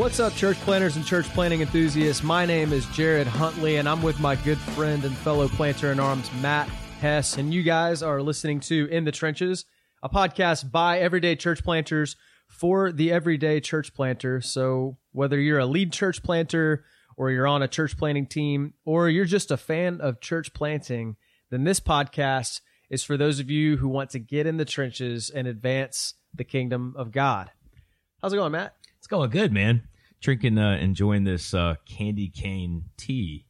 What's up, church planners and church planning enthusiasts? My name is Jared Huntley, and I'm with my good friend and fellow planter in arms, Matt Hess. And you guys are listening to In the Trenches, a podcast by everyday church planters for the everyday church planter. So, whether you're a lead church planter, or you're on a church planting team, or you're just a fan of church planting, then this podcast is for those of you who want to get in the trenches and advance the kingdom of God. How's it going, Matt? It's going good, man. Drinking, uh, enjoying this uh, candy cane tea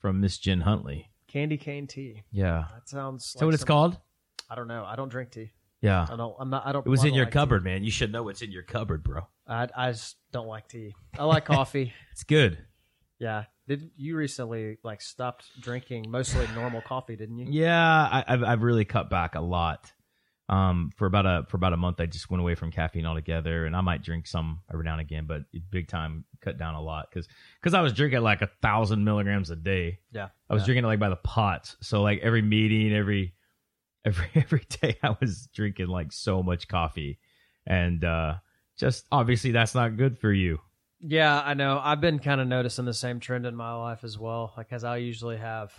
from Miss Jen Huntley. Candy cane tea. Yeah. That sounds. Is that what it's called? I don't know. I don't drink tea. Yeah. I don't. I'm not. I don't. It was I in don't your like cupboard, man. You should know what's in your cupboard, bro. tea. I I just don't like tea. I like coffee. It's good. Yeah. Did you recently like stopped drinking mostly normal coffee? Didn't you? Yeah, I, I've I've really cut back a lot. Um, for about a for about a month, I just went away from caffeine altogether, and I might drink some every now and again, but big time cut down a lot because because I was drinking like a thousand milligrams a day. Yeah. I was Yeah. drinking it like by the pot. So like every meeting, every every every day I was drinking like so much coffee. And uh just obviously that's not good for you. Yeah, I know. I've been kind of noticing the same trend in my life as well. Like, as I usually have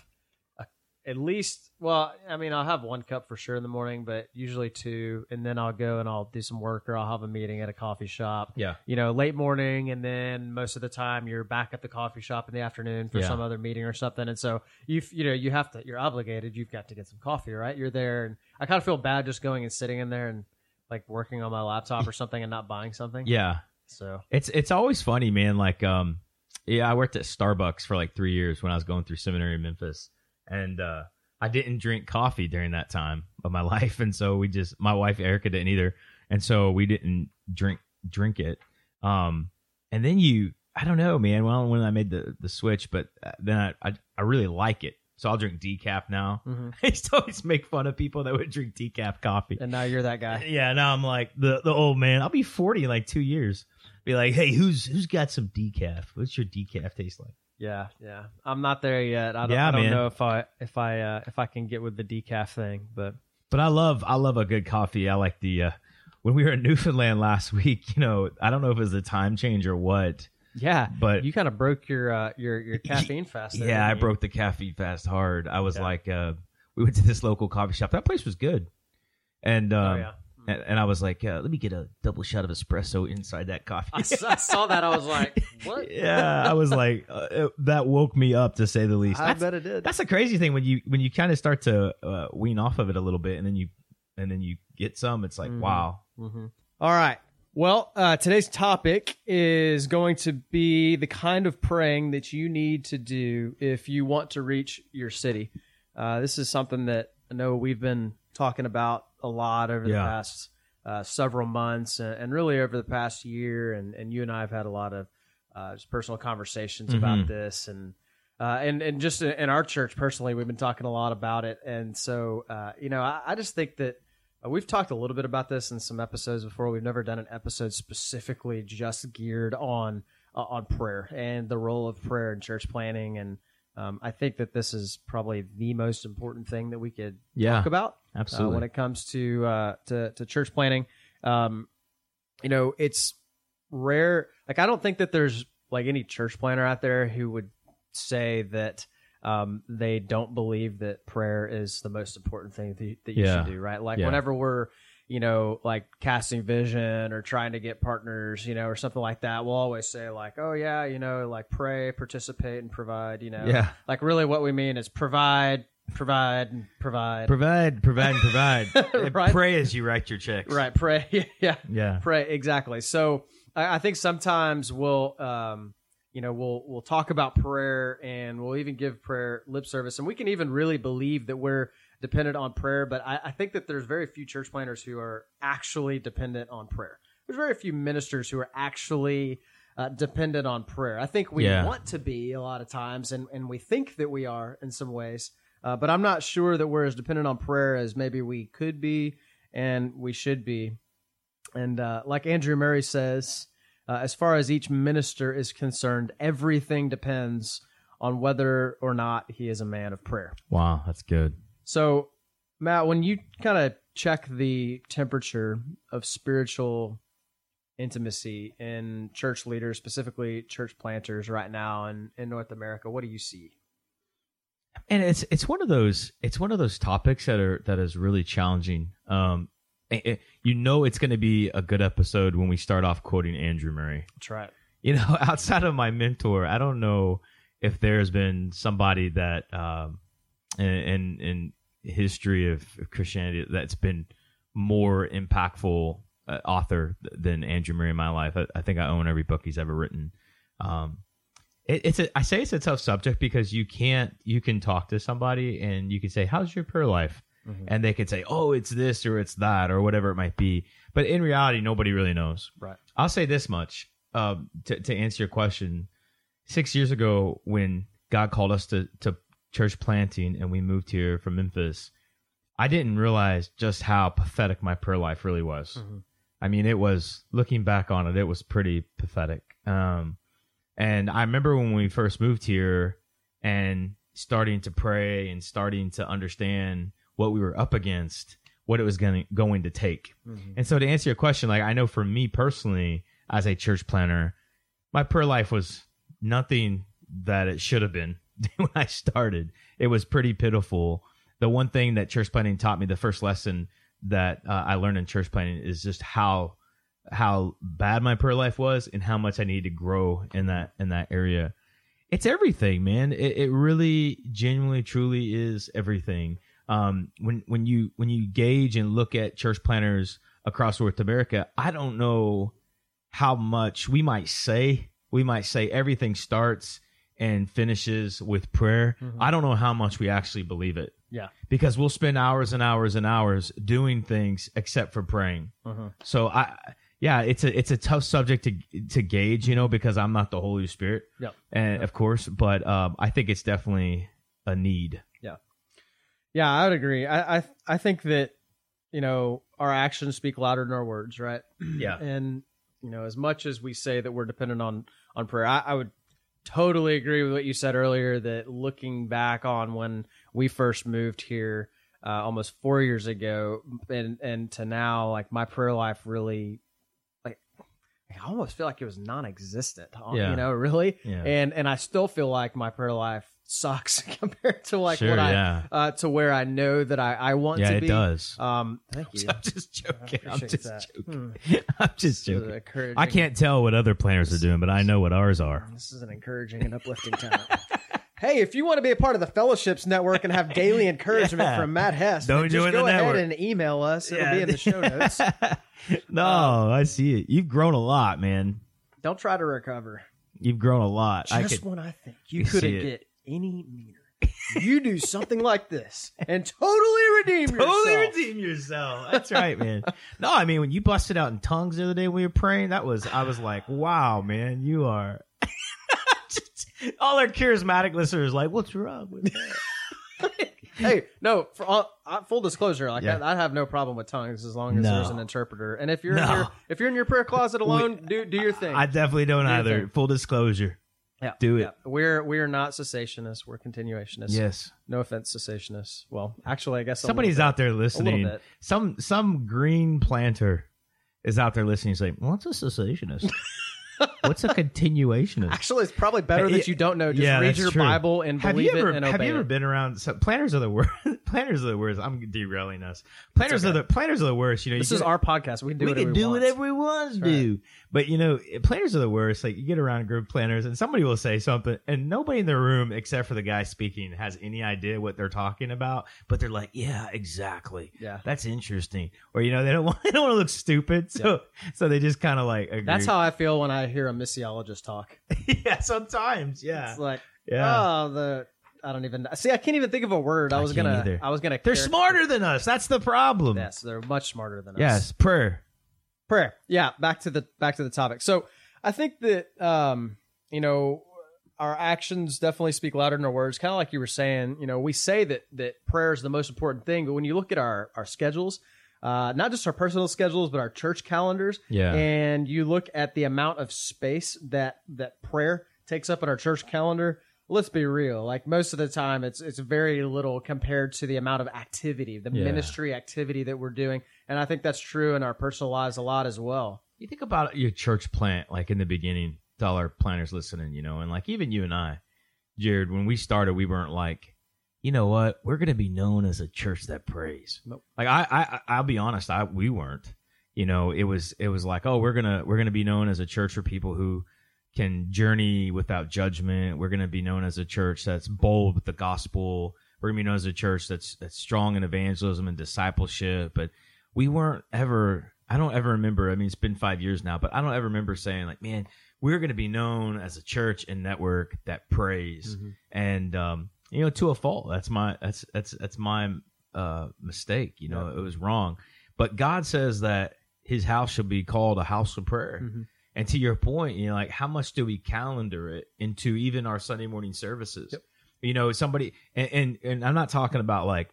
at least, well, I mean, I'll have one cup for sure in the morning, but usually two, and then I'll go and I'll do some work or I'll have a meeting at a coffee shop. Yeah. You know, late morning, and then most of the time you're back at the coffee shop in the afternoon for Yeah. some other meeting or something. And so you've, you know, you have to, you're obligated. You've got to get some coffee, right? You're there, and I kind of feel bad just going and sitting in there and like working on my laptop or something and not buying something. Yeah. So It's it's always funny, man. Like um yeah, I worked at Starbucks for like three years when I was going through seminary in Memphis. And uh I didn't drink coffee during that time of my life. And so we just my wife Erica didn't either. And so we didn't drink drink it. Um and then you I don't know, man. Well, when I made the the switch, but uh, then I, I I really like it. So I'll drink decaf now. mhm. I used to always make fun of people that would drink decaf coffee. and now you're that guy. Yeah, now I'm like the the old man. I'll be 40 in like two years. Be like, hey, who's who's got some decaf? What's your decaf taste like? Yeah, yeah. I'm not there yet. I don't, Yeah, I don't man. know if I if I uh, if I can get with the decaf thing, but But I love I love a good coffee. I like the uh, when we were in Newfoundland last week. You know, I don't know if it was the time change or what, yeah. but You kind of broke your uh, your your caffeine fast. there, yeah, I you? broke the caffeine fast hard. I was Yeah. like, uh, we went to this local coffee shop. That place was good, and um, Oh yeah. And, and I was like, uh, let me get a double shot of espresso inside that coffee. I, s- I saw that. I was like, what? yeah, I was like, uh, it- that woke me up to say the least. I That's- bet it did. That's the crazy thing when you when you kind of start to uh, wean off of it a little bit, and then you and then you get some. It's like Mhm. wow, hmm All right. Well, uh, today's topic is going to be the kind of praying that you need to do if you want to reach your city. Uh, this is something that I know we've been talking about a lot over the Yeah. past uh, several months and, and really over the past year. And, and you and I have had a lot of uh, just personal conversations about Mhm. this. And uh, and and just in our church personally, we've been talking a lot about it. And so, uh, you know, I, I just think that uh, we've talked a little bit about this in some episodes before. We've never done an episode specifically just geared on uh, on prayer and the role of prayer in church planning. And um, I think that this is probably the most important thing that we could yeah, talk about uh, absolutely. when it comes to uh, to to church planning. Um, you know, it's rare. Like, I don't think that there's like any church planner out there who would say that um, they don't believe that prayer is the most important thing that you, that you Yeah. should do. Right? Like, Yeah. whenever we're you know, like casting vision or trying to get partners, you know, or something like that, we'll always say like, "Oh yeah, you know, like pray, participate, and provide." You know, yeah, like really, what we mean is provide, provide, and provide. provide, provide, and provide. And Right. Pray as you write your checks. Right, pray. yeah, Yeah. pray. Exactly. So I, I think sometimes we'll, um, you know, we'll we'll talk about prayer and we'll even give prayer lip service, and we can even really believe that we're dependent on prayer. But I, I think that there's very few church planners who are actually dependent on prayer. There's very few ministers who are actually uh, dependent on prayer. I think we Yeah. want to be a lot of times, and, and we think that we are in some ways. Uh, but I'm not sure that we're as dependent on prayer as maybe we could be and we should be. And uh, like Andrew Murray says, uh, as far as each minister is concerned, everything depends on whether or not he is a man of prayer. Wow, that's good. So, Matt, when you kind of check the temperature of spiritual intimacy in church leaders, specifically church planters, right now in in North America? What do you see? and it's it's one of those it's one of those topics that are that is really challenging. Um, it- you know, it's going to be a good episode when we start off quoting Andrew Murray. That's right. You know, outside of my mentor, I don't know if there's been somebody that um, in, in in history of Christianity that's been more impactful uh, author than Andrew Murray in my life. I, I think I own every book he's ever written. Um, it, it's a, I say it's a tough subject because you can't you can talk to somebody and you can say how's your prayer life Mhm. and they can say oh it's this or it's that or whatever it might be but in reality nobody really knows Right. I'll say this much um, to to answer your question. Six years ago, when God called us to to church planting and we moved here from Memphis, I didn't realize just how pathetic my prayer life really was. Mhm. I mean, it was looking back on it, it was pretty pathetic. Um, and I remember when we first moved here and starting to pray and starting to understand what we were up against, what it was going going to take. Mhm. And so to answer your question, like I know for me personally, as a church planner, my prayer life was nothing that it should have been when I started. It was pretty pitiful. The one thing that church planning taught me, the first lesson that uh, I learned in church planning, is just how how bad my prayer life was and how much I needed to grow in that in that area. It's everything, man. It, it really, genuinely, truly is everything. Um, when when you when you gauge and look at church planners across North America, I don't know how much we might say. We might say everything starts and finishes with prayer. Mhm. I don't know how much we actually believe it Yeah. because we'll spend hours and hours and hours doing things except for praying. Mhm. So I, yeah, it's a it's a tough subject to to gauge, you know, because I'm not the Holy Spirit, Yep. and of course, but um, I think it's definitely a need. Yeah. Yeah, I would agree. I, I I think that you know our actions speak louder than our words, right? Yeah, And you know, as much as we say that we're dependent on on prayer, I, I would totally agree with what you said earlier. That looking back on when we first moved here, uh, almost four years ago, and and to now, like my prayer life really, like I almost feel like it was non-existent. Yeah. You know, really, yeah, and and I still feel like my prayer life sucks compared to like sure, what I uh, to where I know that I, I want yeah, to it be. does. Um, thank you. I'm just joking. I'm just that. joking. Hmm. I'm just joking. I can't tell what other planners are doing, but I know what ours are. This is an encouraging and uplifting time. hey, if you want to be a part of the Fellowships Network and have daily encouragement Yeah. from Matt Hess, Don't then join just the go ahead network. and email us. It'll be in the show notes. no, Um, I see it. You've grown a lot, man. Don't try to recover. You've grown a lot. I Just could, when I think you you couldn't get any meaner, you do something like this and totally redeem yourself. totally yourself. redeem yourself. That's right, man. No, I mean when you busted out in tongues the other day when we were praying, that was I was like, wow, man, you are. Just- all our charismatic listeners like, what's wrong with that? hey, no, for all, uh, full disclosure, like Yeah. I, I have no problem with tongues as long as No. there's an interpreter. And if you're in your if you're in your prayer closet alone, do do your thing. I definitely don't Do either. Full disclosure. Yeah, do it. yeah. We're we're not cessationists. We're continuationists. Yes. No offense, cessationists. Well, actually, I guess Somebody's out there listening. bit. Some some green planter is out there listening. He's like, what's a cessationist? what's a continuationist? Actually, it's probably better that you don't know. Just yeah, read that's your true. Bible and have believe you ever it and have you ever it. been around so planners are the worst planners are the worst i'm derailing us planners okay. are the planners are the worst you know This you is get- our podcast. We can do we whatever can we do want. whatever we want to That's do but you know planners are the worst like you get around a group of planners and somebody will say something and nobody in the room except for the guy speaking has any idea what they're talking about but they're like yeah exactly Yeah. that's interesting or you know they don't want they don't want to look stupid so so they just kind of like agree. That's how I feel when I hear a missiologist talk. yeah sometimes yeah It's like, yeah oh, the I don't even see. I can't even think of a word. I I was gonna. either. I was gonna. they're smarter than us that's the problem Yes, they're much smarter than us. Yes, prayer. Prayer. Yeah, back to the back to the topic. So I think that um, you know our actions definitely speak louder than our words. Kind of like you were saying. You know, we say that that prayer is the most important thing, but when you look at our our schedules. Uh, not just our personal schedules, but our church calendars. Yeah. And you look at the amount of space that that prayer takes up in our church calendar. Let's be real. Like most of the time, it's it's very little compared to the amount of activity, the Yeah. ministry activity that we're doing. And I think that's true in our personal lives a lot as well. you think about your church plant, like in the beginning, to all our planners listening, you know, and like even you and I, Jared, when we started, we weren't like, you know what, we're going to be known as a church that prays. Nope. Like I, I, I'll be honest, I we weren't. You know, it was it was like, oh, we're gonna we're gonna be known as a church for people who can journey without judgment. We're gonna be known as a church that's bold with the gospel. We're gonna be known as a church that's that's strong in evangelism and discipleship. But we weren't ever. I don't ever remember. I mean, it's been five years now, but I don't ever remember saying like, man, we're going to be known as a church and network that prays Mm-hmm. and um, you know to a fault that's my that's that's that's my uh, mistake you know Yeah. it was wrong but god says that his house shall be called a house of prayer Mhm. and to your point you know like how much do we calendar it into even our sunday morning services Yep. you know somebody and, and and i'm not talking about like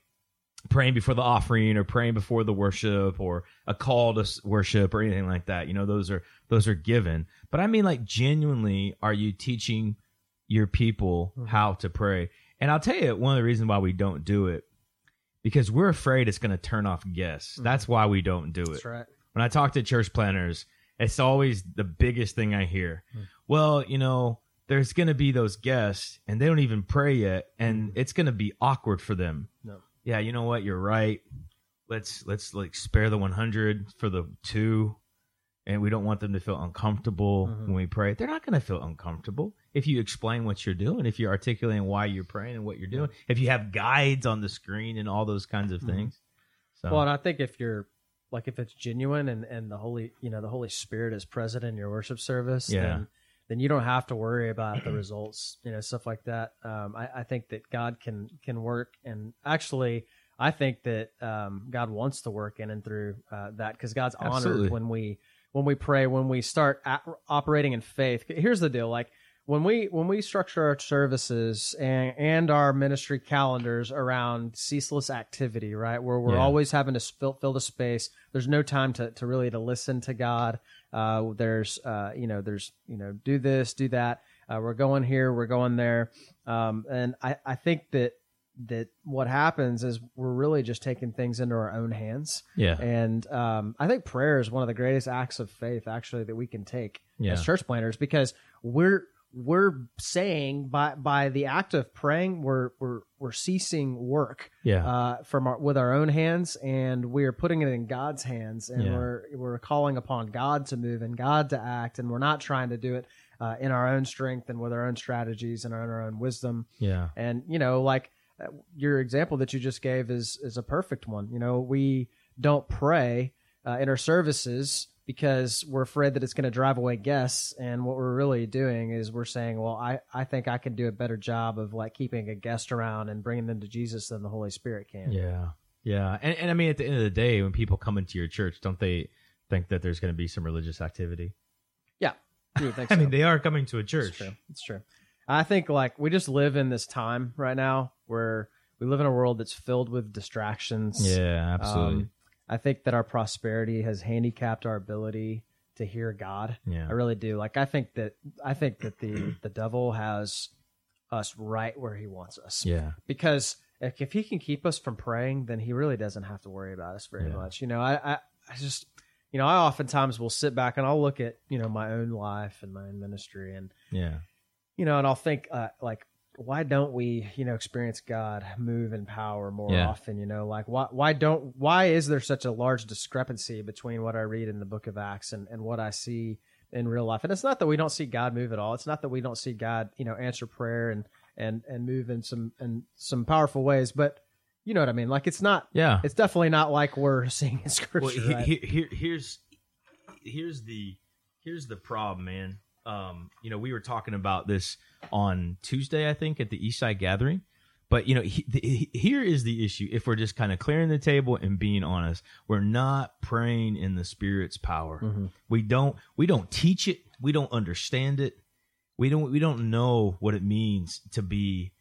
praying before the offering or praying before the worship or a call to worship or anything like that you know those are those are given but i mean like genuinely are you teaching your people Mhm. how to pray and i'll tell you one of the reasons why we don't do it because we're afraid it's going to turn off guests Mhm. that's why we don't do it That's right. when I talk to church planners, it's always the biggest thing I hear. Hmm. Well, you know, there's going to be those guests and they don't even pray yet and Hmm. it's going to be awkward for them. No. Yeah, you know what? You're right. Let's let's like spare the 100 for the 2 and we don't want them to feel uncomfortable Mhm. when we pray. They're not going to feel uncomfortable if you explain what you're doing, if you're articulating why you're praying and what you're doing, if you have guides on the screen and all those kinds of Mhm. things. So Well, and I think if you're like if it's genuine and and the holy you know the Holy Spirit is present in your worship service, Yeah. then then you don't have to worry about the results, you know, stuff like that. Um, I, I think that God can can work, and actually, I think that um, God wants to work in and through uh, that because God's Absolutely. honored when we when we pray, when we start operating in faith. Here's the deal, like when we when we structure our services and, and our ministry calendars around ceaseless activity right where we're Yeah. always having to fill, fill the space there's no time to, to really to listen to god uh, there's uh, you know there's you know do this do that uh, we're going here we're going there um, and I, I think that that what happens is we're really just taking things into our own hands yeah. and um, I think prayer is one of the greatest acts of faith, actually, that we can take Yeah. as church planners, because we're we're saying by by the act of praying, we're we're we're ceasing work Yeah. uh, from our with our own hands, and we're putting it in God's hands, and Yeah. we're we're calling upon God to move and God to act, and we're not trying to do it uh, in our own strength and with our own strategies and our, own wisdom. yeah. And you know, like uh, your example that you just gave is is a perfect one. You know, we don't pray uh, in our services because we're afraid that it's going to drive away guests. And what we're really doing is we're saying, well, I I think I can do a better job of like keeping a guest around and bringing them to Jesus than the Holy Spirit can. Yeah, yeah, and and I mean, at the end of the day, when people come into your church, don't they think that there's going to be some religious activity? Yeah. think I mean, they are coming to a It's church. true. It's true. I think like we just live in this time right now where we live in a world that's filled with distractions. Yeah, absolutely. Um, I think that our prosperity has handicapped our ability to hear God. yeah, I really do. Like I think that I think that the the devil has us right where he wants us. yeah, Because if, if he can keep us from praying, then he really doesn't have to worry about us very Yeah. much. You know, I, I I just you know, I oftentimes will sit back and I'll look at, you know, my own life and my own ministry and yeah, you know, and I'll think uh, like, why don't we, you know, experience God move in power more Yeah. often? You know, like why why don't why is there such a large discrepancy between what I read in the Book of Acts and and what I see in real life? And it's not that we don't see God move at all. It's not that we don't see God, you know, answer prayer and and and move in some in some powerful ways, but you know what I mean. Like it's not. yeah. It's definitely not like we're seeing in Scripture. Well, he, right? he- here, here's here's the here's the problem, man. Um, you know, we were talking about this on Tuesday, I think, at the Eastside Gathering. But you know, he, the, here is the issue. If we're just kind of clearing the table and being honest, we're not praying in the Spirit's power. Mhm. We don't we don't teach it. We don't understand it. We don't we don't know what it means to be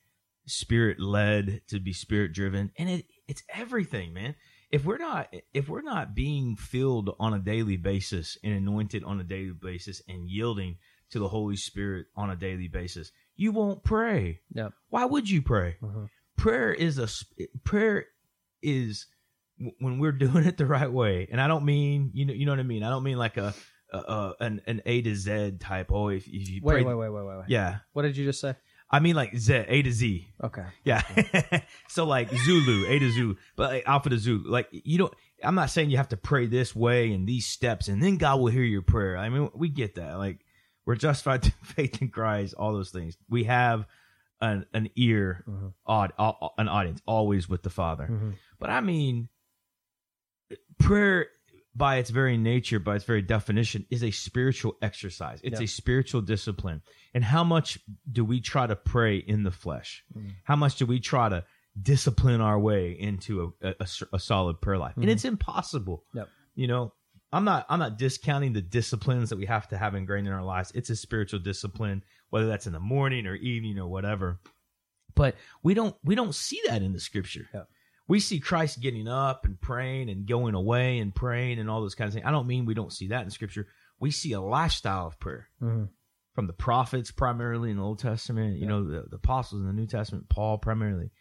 spirit led, to be spirit driven, and it it's everything, man. If we're not if we're not being filled on a daily basis and anointed on a daily basis and yielding to the Holy Spirit on a daily basis, you won't pray. Yep. Why would you pray? Mhm. Prayer is a prayer is when we're doing it the right way, and I don't mean you know you know what I mean. I don't mean like a uh, uh, an an A to Z type. Oh, if, if you Wait, pray, wait, wait, wait, wait, wait. yeah. What did you just say? I mean like Z A to Z. Okay. Yeah. so like Zulu, A to Zulu, but like Alpha to Zulu. Like you don't. I'm not saying you have to pray this way and these steps, and then God will hear your prayer. I mean, we get that. Like we're justified through faith in Christ. All those things. We have an an ear, Mhm. odd, an audience, always with the Father. Mhm. But I mean, prayer by its very nature, by its very definition, is a spiritual exercise. It's Yeah. a spiritual discipline. And how much do we try to pray in the flesh? Mhm. How much do we try to discipline our way into a solid prayer life? And it's impossible. Yep. You know, I'm not I'm not discounting the disciplines that we have to have ingrained in our lives. It's a spiritual discipline, whether that's in the morning or evening or whatever. But we don't we don't see that in the scripture. Yeah. We see Christ getting up and praying and going away and praying and all those kinds of things. I don't mean we don't see that in scripture. We see a lifestyle of prayer Mhm. from the prophets primarily in the Old Testament, you Yeah. know, the, the apostles in the New Testament, Paul primarily.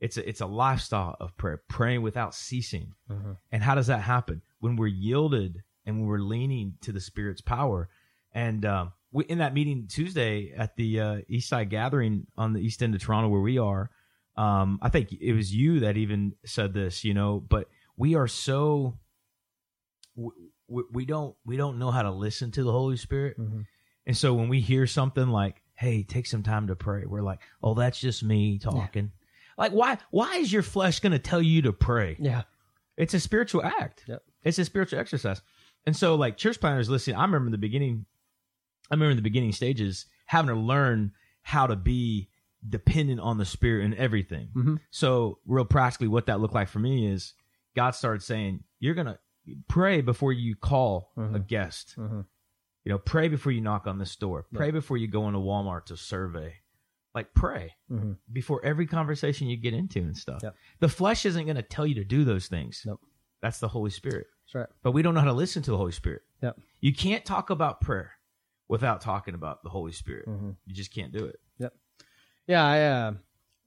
It's a, it's a lifestyle of prayer, praying without ceasing. Mhm. And how does that happen? When we're yielded and when we're leaning to the Spirit's power. And um, we, in that meeting Tuesday at the uh, East Side Gathering on the east end of Toronto, where we are, um, I think it was you that even said this, you know. But we are so we, we, don't we don't know how to listen to the Holy Spirit, Mhm. and so when we hear something like, "Hey, take some time to pray," we're like, "Oh, that's just me talking." Like, why why is your flesh going to tell you to pray? Yeah. It's a spiritual act. Yep. It's a spiritual exercise. And so like church planners listening, I remember in the beginning I remember in the beginning stages having to learn how to be dependent on the spirit in everything. Mhm. So real practically what that looked like for me is God started saying, You're gonna pray before you call a Mhm. guest. Mhm. You know, pray before you knock on this door. Pray Yeah. before you go into Walmart to survey. Like pray Mhm. before every conversation you get into and stuff. Yep. The flesh isn't going to tell you to do those things. Nope. That's the Holy Spirit. That's right. But we don't know how to listen to the Holy Spirit. Yep. You can't talk about prayer without talking about the Holy Spirit. Mhm. You just can't do it. Yep. Yeah, I uh,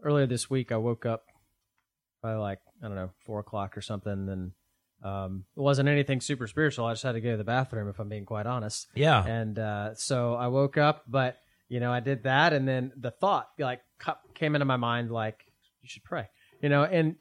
earlier this week I woke up by like I don't know four o'clock or something, and um, it wasn't anything super spiritual. I just had to go to the bathroom, if I'm being quite honest. Yeah. And uh, so I woke up, but you know I did that, and then the thought like came into my mind like you should pray, you know. And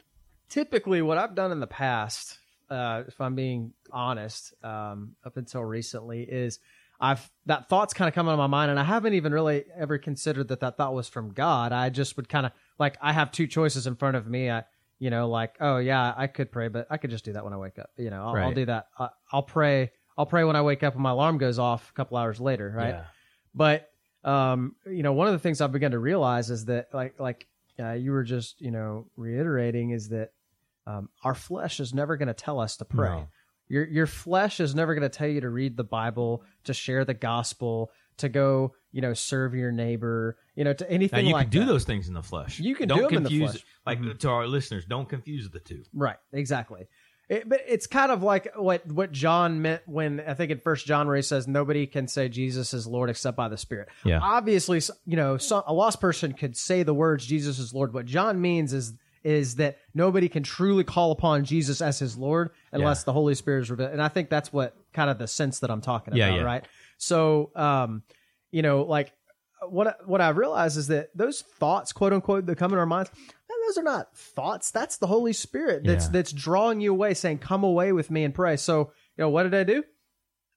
typically, what I've done in the past, uh, if I'm being honest, um, up until recently, is I've that thought's kind of come into my mind, and I haven't even really ever considered that that thought was from God. I just would kind of like I have two choices in front of me. I you know like oh yeah I could pray, but I could just do that when I wake up. You know I'll, I'll do that. I, I'll pray. I'll pray when I wake up and my alarm goes off a couple hours later, right? Yeah. But um, you know, one of the things I've begun to realize is that, like, like uh, you were just, you know, reiterating, is that um, our flesh is never going to tell us to pray. No. Your your flesh is never going to tell you to read the Bible, to share the gospel, to go, you know, serve your neighbor, you know, to anything. Now you like can do that. those things in the flesh. You can don't do 'em in the confuse flesh. like Mhm. to our listeners. Don't confuse the two. Right, exactly. It, but it's kind of like what what John meant when I think in First John where he says nobody can say Jesus is Lord except by the Spirit. Yeah. Obviously, you know, some, a lost person could say the words Jesus is Lord. What John means is is that nobody can truly call upon Jesus as his Lord unless Yeah. the Holy Spirit is revealed. And I think that's what kind of the sense that I'm talking Yeah, about, yeah. right? So, um, you know, like what I- what I realize is that those thoughts, quote unquote, that come in our minds, those are not thoughts. That's the Holy Spirit that's that's drawing you away, saying, "Come away with me and pray." So, you know, what did I do?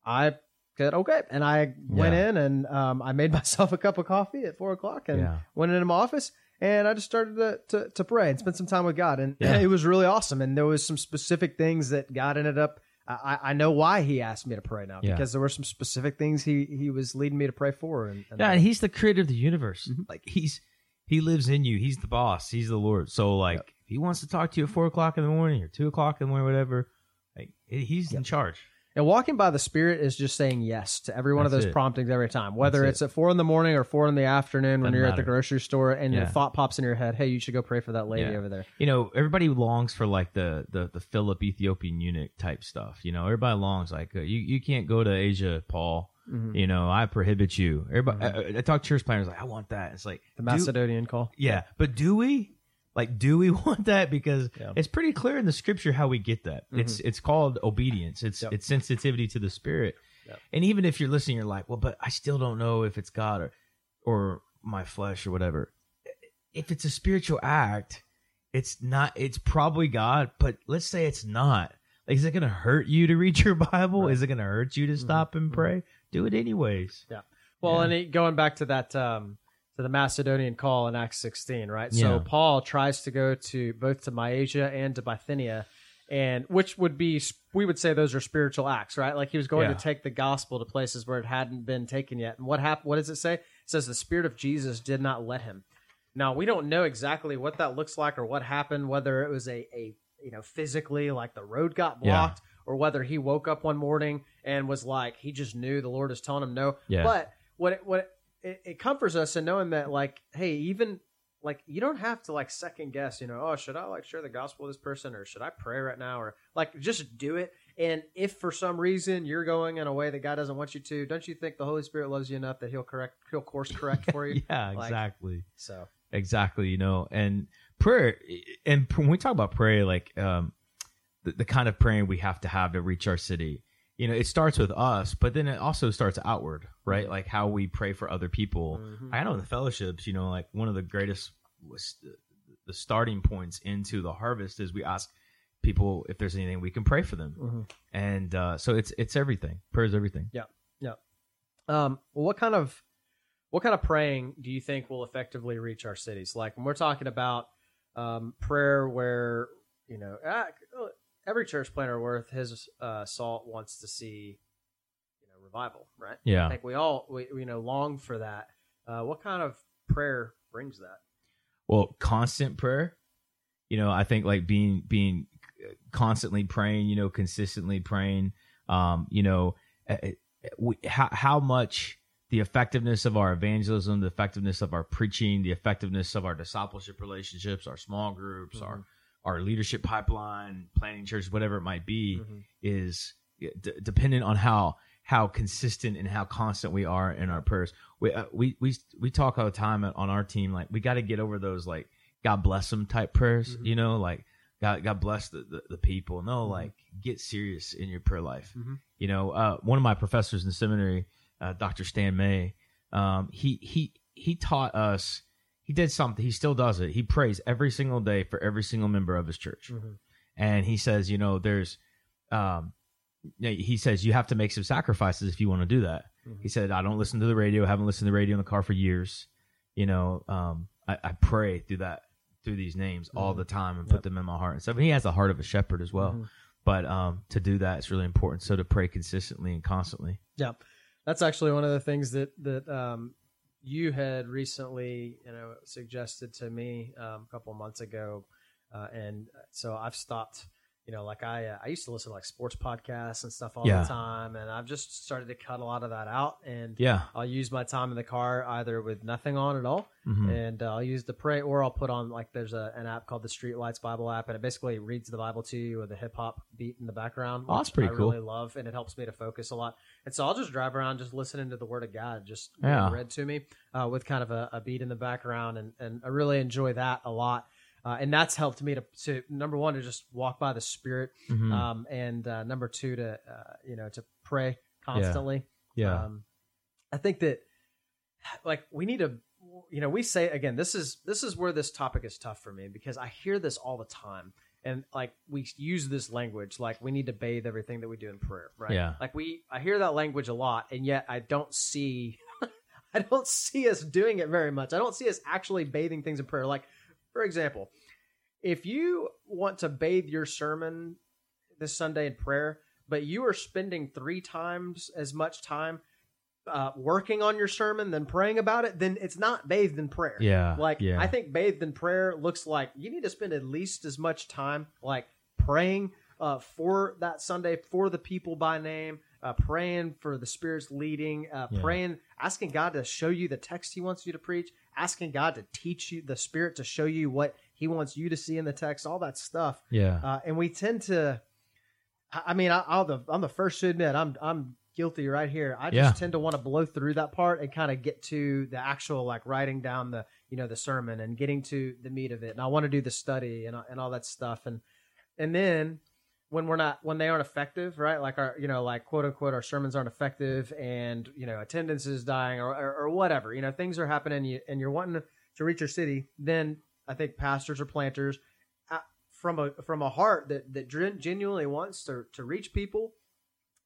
I said, "Okay," and I went Yeah. in and um, I made myself a cup of coffee at four o'clock and Yeah. went into my office and I just started to, to to pray and spend some time with God, and Yeah. it was really awesome. And there was some specific things that God ended up. I, I know why He asked me to pray now Yeah. because there were some specific things He He was leading me to pray for. And, and Yeah, and he's the creator of the universe. Mm-hmm. Like he's he lives in you. He's the boss. He's the Lord. So like Yep. if he wants to talk to you at four o'clock in the morning or two o'clock in the morning, whatever, like he's in charge. And walking by the Spirit is just saying yes to every one of those it. promptings every time, whether That's it's at four in the morning or four in the afternoon when Doesn't you're at the matter. grocery store and your Yeah. thought pops in your head, hey, you should go pray for that lady Yeah. over there. You know, everybody longs for like the the the Philip Ethiopian eunuch type stuff. You know, everybody longs like uh, you you can't go to Asia, Paul. Mhm. You know, I prohibit you. Everybody, Mm-hmm. I, I talk to church planners like I want that. It's like The do- Macedonian call. Yeah, but do we? Like, do we want that? Because Yeah. it's pretty clear in the scripture how we get that. It's it's called obedience. It's Yep. it's sensitivity to the spirit. Yeah. And even if you're listening, you're like, well, but I still don't know if it's God or or my flesh or whatever. If it's a spiritual act, it's not. It's probably God, but let's say it's not. Like, is it going to hurt you to read your Bible? Right. Is it going to hurt you to stop and mhm. pray? Do it anyways. Yeah. Well, Yeah. and it, going back to that um, to the Macedonian call in Acts 16, right? So Paul tries to go to both to Mysia and to Bithynia, and which would be we would say those are spiritual acts, right? Like he was going Yeah. to take the gospel to places where it hadn't been taken yet. And what happened? What does it say? It says the Spirit of Jesus did not let him. Now we don't know exactly what that looks like or what happened, whether it was a a you know physically like the road got Yeah. blocked. Or whether he woke up one morning and was like, he just knew the Lord was telling him no. Yeah. But what it, what it, it comforts us in knowing that like hey even like you don't have to like second guess you know oh should i like share the gospel with this person or should i pray right now or like just do it. And if for some reason you're going in a way that god doesn't want you to don't you think the holy spirit loves you enough that he'll correct he'll course correct for you? Yeah, Like- exactly. so. Exactly you know and prayer and when we talk about prayer like um the, the kind of praying we have to have to reach our city you know it starts with us but then it also starts outward right like how we pray for other people mhm. i know in the fellowships you know like one of the greatest was the, starting points into the harvest is we ask people if there's anything we can pray for them Mhm. and uh so it's it's everything prayer is everything Yeah, yeah. Um, well, what kind of what kind of praying do you think will effectively reach our cities? Like when we're talking about um, prayer, where you know ah, every church planter worth his uh, salt wants to see you know revival, right? I yeah think we all we you know long for that. Uh, what kind of prayer brings that? well constant prayer you know i think like being being constantly praying you know consistently praying um you know eh, eh, we, how, how much the effectiveness of our evangelism the effectiveness of our preaching the effectiveness of our discipleship relationships our small groups our Mhm. Our leadership pipeline planning churches whatever it might be Mhm. is d- dependent on how how consistent and how constant we are in our prayers. We uh, we we we talk all the time on our team like we got to get over those like God bless them type prayers, Mhm. you know, like God God bless the the, the people. No, Mhm. like get serious in your prayer life. Mhm. You know, uh, one of my professors in seminary, uh, Dr. Stan May, um, he he he taught us. He did something. He still does it. He prays every single day for every single member of his church Mhm. and he says, you know, there's, um, he says you have to make some sacrifices if you want to do that. Mhm. He said, I don't listen to the radio. haven't listened to the radio in the car for years. You know, um, I, I pray through that through these names all Mhm. the time and Yep. put them in my heart and stuff. And he has the heart of a shepherd as well. Mhm. But um, to do that, it's really important. So to pray consistently and constantly. Yeah, that's actually one of the things that that um, you had recently, you know, suggested to me um, a couple months ago, uh, and so I've stopped. You know, like I uh, I used to listen to like sports podcasts and stuff all Yeah. the time, and I've just started to cut a lot of that out, and Yeah. I'll use my time in the car either with nothing on at all, Mhm. and uh, I'll use the pray, or I'll put on like there's a, an app called the Streetlights Bible app, and it basically reads the Bible to you with a hip hop beat in the background. Oh, that's pretty I cool. Really love, and it helps me to focus a lot. And so I'll just drive around, just listening to the Word of God, just Yeah. read to me uh, with kind of a, a beat in the background, and and I really enjoy that a lot. Uh, and that's helped me to, to number one to just walk by the Spirit, Mhm. um, and uh, number two to uh, you know to pray constantly. yeah. Um, I think that like we need to you know we say again this is this is where this topic is tough for me because I hear this all the time and like we use this language like we need to bathe everything that we do in prayer right Yeah. like we I hear that language a lot and yet I don't see I don't see us doing it very much I don't see us actually bathing things in prayer like for example if you want to bathe your sermon this Sunday in prayer but you are spending three times as much time uh, working on your sermon than praying about it, then it's not bathed in prayer. yeah. Like yeah. I think bathed in prayer looks like you need to spend at least as much time like praying uh, for that Sunday for the people by name, uh, praying for the Spirit's leading, uh, Yeah. praying, asking God to show you the text He wants you to preach, asking God to teach you the Spirit to show you what He wants you to see in the text, all that stuff. yeah. Uh, and we tend to, I mean, I, I'll the, I'm the first to admit I'm I'm guilty right here. I just Yeah. tend to want to blow through that part and kind of get to the actual like writing down the you know the sermon and getting to the meat of it. And I want to do the study and and all that stuff. And and then when we're not when they aren't effective, right? Like our you know like quote unquote our sermons aren't effective, and you know attendance is dying or or, or whatever. You know things are happening, and you're wanting to, to reach your city. Then I think pastors or planters uh, from a from a heart that that genuinely wants to to reach people,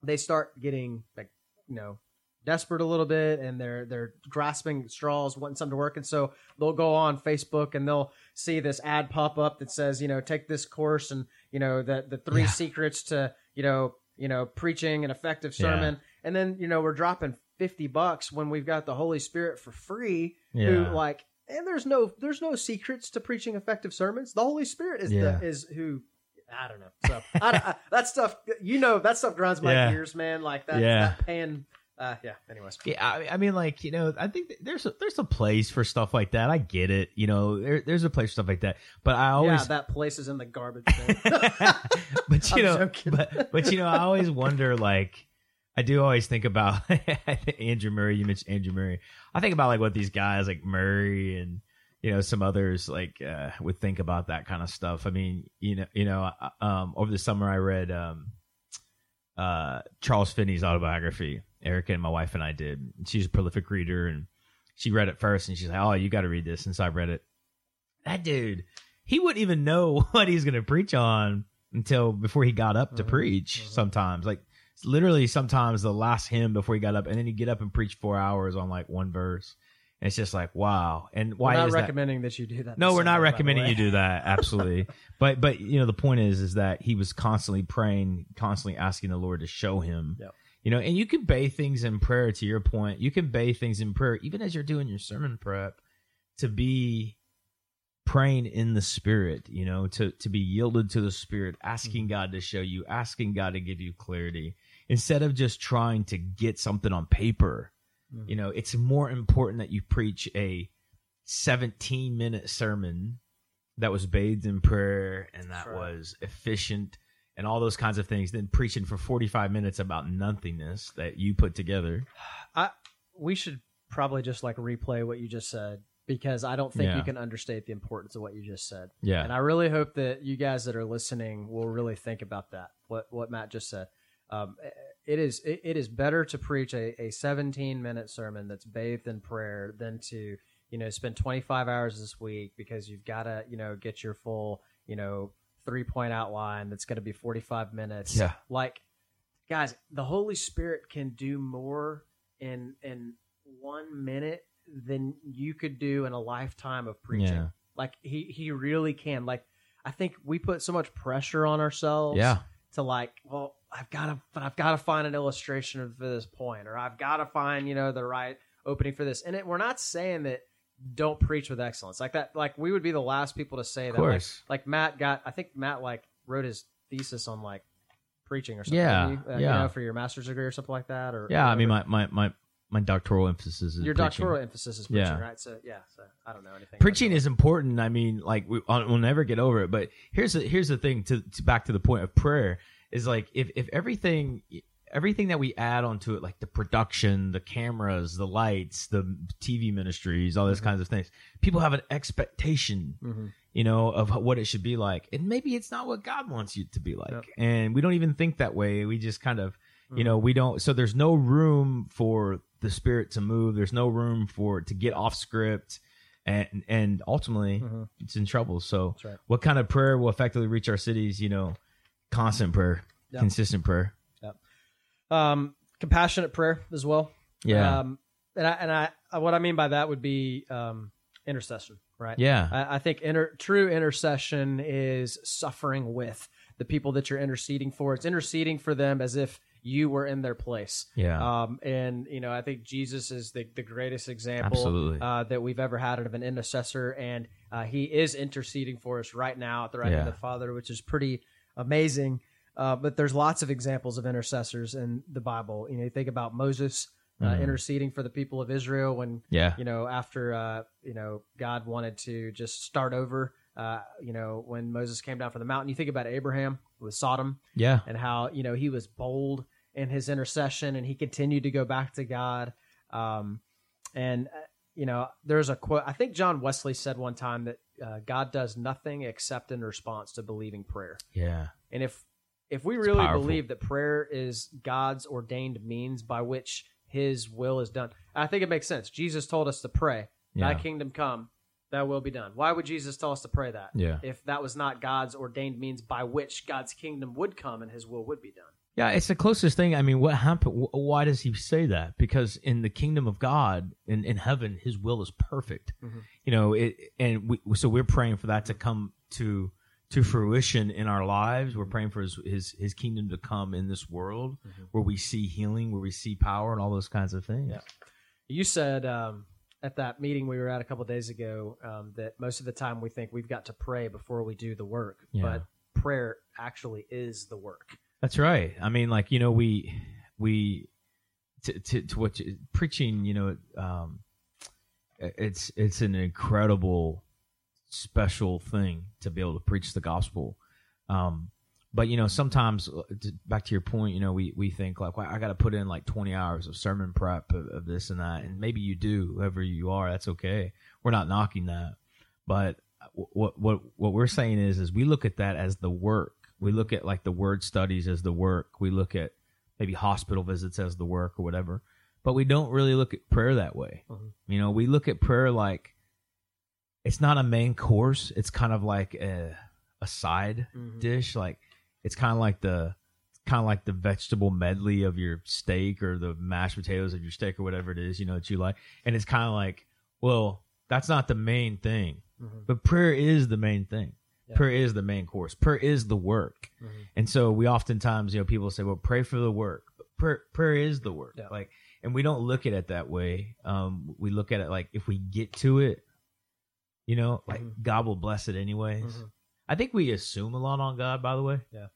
they start getting like you know desperate a little bit and they're they're grasping straws wanting something to work and so they'll go on facebook and they'll see this ad pop up that says you know take this course and you know the the three Yeah. secrets to you know you know preaching an effective sermon and then you know we're dropping 50 bucks when we've got the holy spirit for free Yeah. who like and there's no there's no secrets to preaching effective sermons the holy spirit is Yeah. the is who I don't know. So I, I, that stuff, you know, that stuff grinds my Yeah. gears, man. Like that, Yeah. that paying. Uh, yeah. Anyways, Yeah, I, I mean, like you know, I think there's a, there's a place for stuff like that. I get it, you know, there, there's a place for stuff like that. But I yeah, always, that place is in the garbage. bin. but you know, joking. but but you know, I always wonder, like, I do always think about Andrew Murray. You mentioned Andrew Murray. I think about like what these guys like Murray and you know some others like uh, would think about that kind of stuff. I mean, you know, you know, um, over the summer I read um, uh, Charles Finney's autobiography. Erica and my wife and I did. She's a prolific reader, and she read it first, and she's like, "Oh, you got to read this." And so I read it. That dude, he wouldn't even know what he's going to preach on until before he got up to Mhm, preach. mhm. Sometimes, like literally, sometimes the last hymn before he got up, and then he'd get up and preach four hours on like one verse. And it's just like wow. And why we're not is that? recommending that? you do that. No, we're not summer, by the recommending you do that. Absolutely. but but you know the point is is that he was constantly praying, constantly asking the Lord to show him. Yep. You know, and you can bathe things in prayer. To your point, you can bathe things in prayer, even as you're doing your sermon prep, to be praying in the Spirit. You know, to to be yielded to the Spirit, asking Mm-hmm. God to show you, asking God to give you clarity, instead of just trying to get something on paper. Mhm. You know, it's more important that you preach a 17 minute sermon that was bathed in prayer and that right. was efficient and all those kinds of things than preaching for 45 minutes about nothingness that you put together. I we should probably just like replay what you just said because I don't think Yeah. you can understate the importance of what you just said. Yeah. And I really hope that you guys that are listening will really think about that. What what Matt just said. Um, it is it, it is better to preach a, a 17 minute sermon that's bathed in prayer than to you know spend 25 hours this week because you've got to you know get your full you know three point outline that's going to be 45 minutes. Yeah. Like guys, the Holy Spirit can do more in in one minute than you could do in a lifetime of preaching. Yeah. Like he he really can. Like I think we put so much pressure on ourselves Yeah. to like, well, I've got to but I've got to find an illustration of this point or I've got to find, you know, the right opening for this. And it, we're not saying that don't preach with excellence. Like that like we would be the last people to say that like, course. like Matt got I think Matt like wrote his thesis on like preaching or something Yeah, you? Uh, yeah. you know, for your master's degree or something like that or yeah. I mean, my, my, my, my doctoral emphasis is your preaching. doctoral emphasis is preaching, Yeah. right? So yeah, so I don't know anything. preaching is important. I mean, like we, I'll- we'll never get over it. But here's the here's the thing. To, to back to the point of prayer is like if if everything everything that we add onto it, like the production, the cameras, the lights, the TV ministries, all those Mhm. kinds of things, people have an expectation. Mhm. you know, of what it should be like, and maybe it's not what God wants you to be like, Yep. and we don't even think that way. We just kind of you Mhm. know we don't so there's no room for the spirit to move there's no room for it to get off script and and ultimately Mhm. it's in trouble so right. what kind of prayer will effectively reach our cities you know constant prayer Yeah. consistent prayer Um, compassionate prayer as well. yeah Um, and I and I what I mean by that would be um intercession, right? yeah I, I think inter, true intercession is suffering with the people that you're interceding for. It's interceding for them as if you were in their place. yeah Um, and you know, I think Jesus is the, the greatest example uh, that we've ever had of an intercessor, and uh, he is interceding for us right now at the right hand Yeah. of the Father, which is pretty amazing. Uh, but there's lots of examples of intercessors in the Bible. You know, you think about Moses uh, Mhm. interceding for the people of Israel when yeah you know after uh, you know God wanted to just start over. Uh, you know, when Moses came down from the mountain, you think about Abraham with Sodom yeah and how you know he was bold in his intercession and he continued to go back to God. Um, and uh, you know, there's a quote. I think John Wesley said one time that uh, God does nothing except in response to believing prayer. yeah And if if we really believe that prayer is God's ordained means by which His will is done, I think it makes sense. Jesus told us to pray, Yeah. "Thy kingdom come, Thy will be done." Why would Jesus tell us to pray that? Yeah. If that was not God's ordained means by which God's kingdom would come and His will would be done. Yeah, it's the closest thing. I mean, what happened? Why does he say that? Because in the kingdom of God, in, in heaven, His will is perfect. Mhm. You know, it, and we, so we're praying for that to come to to fruition in our lives. We're praying for His His, his kingdom to come in this world, Mhm. where we see healing, where we see power, and all those kinds of things. Yeah. You said um, at that meeting we were at a couple days ago um, that most of the time we think we've got to pray before we do the work, Yeah. but prayer actually is the work. That's right. I mean, like you know, we we to to, to what you, preaching. You know, um, it's it's an incredible, special thing to be able to preach the gospel. Um, but you know, sometimes uh, back to your point, you know, we we think like, well, I got to put in like twenty hours of sermon prep of, of this and that, and maybe you do, whoever you are, that's okay. We're not knocking that, but what what what we're saying is is we look at that as the work. We look at like the word studies as the work. We look at maybe hospital visits as the work or whatever. But we don't really look at prayer that way. Mhm. You know, we look at prayer like it's not a main course. It's kind of like a a side Mhm. dish. Like it's kind of like the kind of like the vegetable medley of your steak or the mashed potatoes of your steak or whatever it is, you know, that you like. And it's kind of like, well, that's not the main thing. Mhm. But prayer is the main thing. Yeah. Prayer is the main course. Prayer is the work. Mhm. And so we oftentimes, you know, people say, well, pray for the work. But prayer, prayer is the work. Yeah. Like, and we don't look at it that way. Um, we look at it like if we get to it, you know, like Mhm. God will bless it anyways. Mhm. I think we assume a lot on God, by the way. Yeah.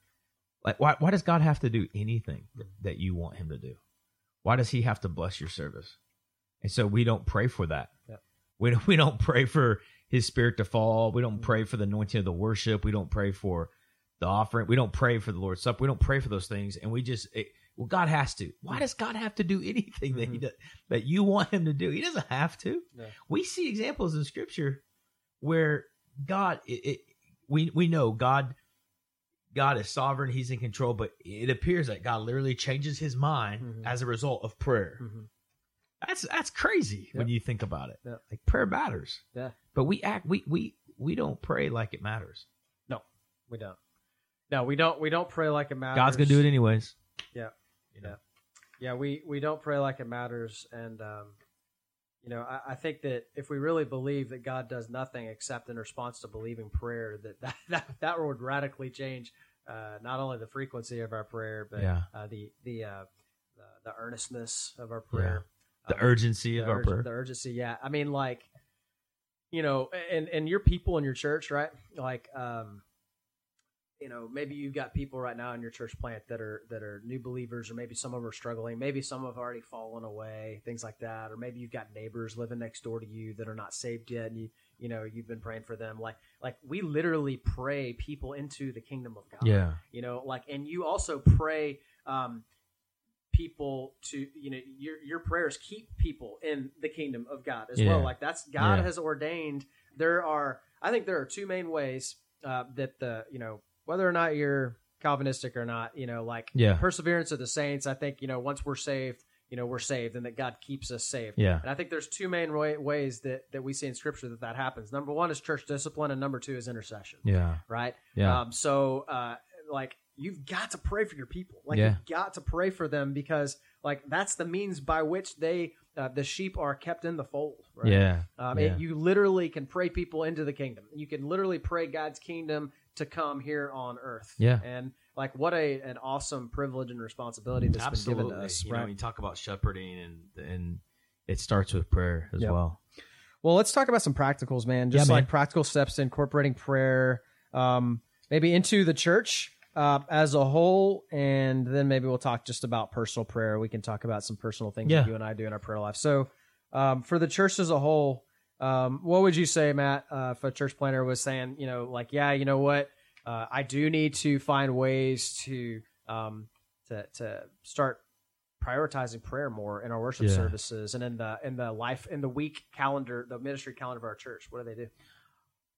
Like, why, why does God have to do anything that, that you want him to do? Why does he have to bless your service? And so we don't pray for that. Yeah. We don't, we don't pray for his spirit to fall. We don't Mhm. pray for the anointing of the worship. We don't pray for the offering. We don't pray for the Lord's Supper. We don't pray for those things. And we just, it, well, God has to. Why does God have to do anything that he Mhm. does, that you want him to do? He doesn't have to. Yeah. We see examples in scripture where God, it, it, we, we know God, God is sovereign. He's in control, but it appears that God literally changes his mind Mhm. as a result of prayer. Mhm. That's, that's crazy when you think about it. Yeah. Like prayer matters. Yeah. But we act, we, we, we don't pray like it matters. No, we don't. No, we don't. We don't pray like it matters. God's to do it anyways. Yeah. You know? Yeah, we we don't pray like it matters, and um, you know, I, I think that if we really believe that God does nothing except in response to believing prayer, that that that, that would radically change uh, not only the frequency of our prayer, but Yeah. uh, the the, uh, the the earnestness of our prayer, yeah. The Um, urgency the, of our prayer. the urgency. Yeah, I mean, like, you know, and and your people in your church, right? Like, um, you know, maybe you've got people right now in your church plant that are that are new believers, or maybe some of them are struggling. Maybe some have already fallen away, things like that. Or maybe you've got neighbors living next door to you that are not saved yet, and you you know you've been praying for them. Like like we literally pray people into the kingdom of God yeah. you know like and you also pray um people to you know your your prayers keep people in the kingdom of god as well like that's god Yeah. has ordained there are i think there are two main ways uh that the you know whether or not you're calvinistic or not you know like Yeah. perseverance of the saints i think you know once we're saved you know we're saved and that god keeps us saved Yeah. and I think there's two main way, ways that, that we see in Scripture that that happens. Number one is church discipline, and number two is intercession. Yeah. Right. Yeah. Um, so, uh, like, you've got to pray for your people. Like, Yeah. you've got to pray for them because, like, that's the means by which they, uh, the sheep, are kept in the fold. Right? Yeah. Um, Yeah. it, you literally can pray people into the kingdom. You can literally pray God's kingdom to come here on earth. Yeah. And like, what a an awesome privilege and responsibility that's Absolutely. been given to us. you know, right? you talk about shepherding and and it starts with prayer as Yep. well. Well, let's talk about some practicals, man. Yeah, Just man. like practical steps to incorporating prayer, um, maybe into the church uh, as a whole, and then maybe we'll talk just about personal prayer. We can talk about some personal things Yeah. that you and I do in our prayer life. So, um, for the church as a whole, um, what would you say, Matt, uh, if a church planner was saying, you know, like, yeah, you know what, uh, I do need to find ways to um, to to start prioritizing prayer more in our worship Yeah. services and in the in the life in the week calendar, the ministry calendar of our church. What do they do?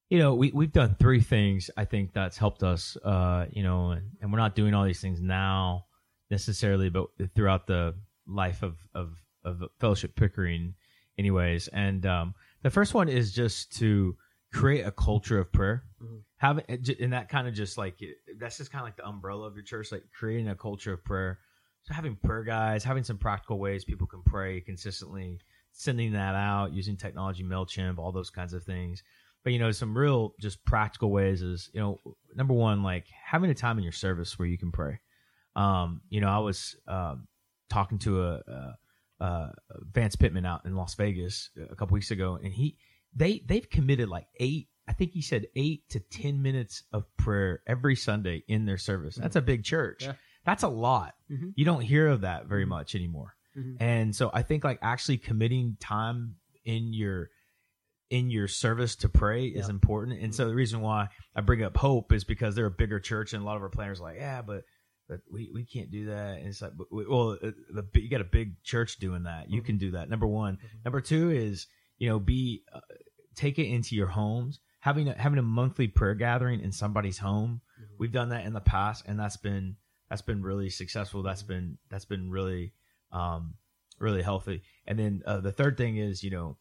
you know, we we've done three things. I think that's helped us. Uh, you know, and, and we're not doing all these things now necessarily, but throughout the life of of of Fellowship Pickering, anyways. And um, the first one is just to create a culture of prayer. Mm-hmm. Having and that kind of just like that's just kind of like the umbrella of your church, like creating a culture of prayer. So having prayer guides, having some practical ways people can pray consistently, sending that out using technology, Mailchimp, all those kinds of things. But you know, some real just practical ways is you know, number one, like having a time in your service where you can pray. Um, you know, I was um, talking to a, a, a, Vance Pitman out in Las Vegas a couple weeks ago, and he they they've committed like eight. I think he said eight to ten minutes of prayer every Sunday in their service. That's a big church. Yeah. That's a lot. Mm-hmm. You don't hear of that very much anymore. Mm-hmm. And so I think like actually committing time in your in your service to pray is important. And so the reason why I bring up hope is because they're a bigger church and a lot of our planners are like, yeah, but we, we can't do that. And it's like, well, uh, the, you got a big church doing that. You mm-hmm. can do that. Number one. Mm-hmm. Number two is, you know, be, uh, take it into your homes. Having a, having a monthly prayer gathering in somebody's home. Mm-hmm. We've done that in the past and that's been, that's been really successful. That's mm-hmm. been, that's been really, um, really healthy. And then, uh, the third thing is, you know,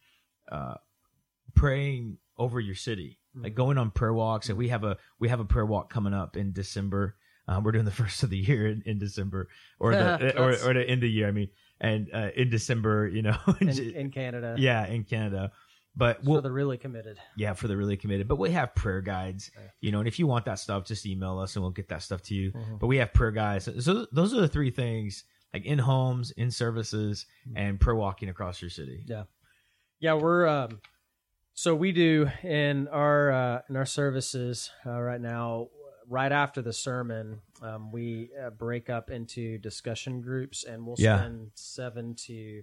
uh, praying over your city, like mm-hmm. going on prayer walks. And we have a, we have a prayer walk coming up in December um, we're doing the first of the year in, in December, or the or, or the end of the year. I mean, and uh, in December, you know, in, in, Canada. Yeah, in Canada. But we'll, for the really committed. Yeah, for the really committed. But we have prayer guides, you know, and if you want that stuff, just email us and we'll get that stuff to you. Mm-hmm. But we have prayer guides. So those are the three things like in homes, in services, mm-hmm. and prayer walking across your city. Yeah. Yeah, we're um so we do in our uh, in our services uh, right now right after the sermon, um, we uh, break up into discussion groups, and we'll yeah. spend seven to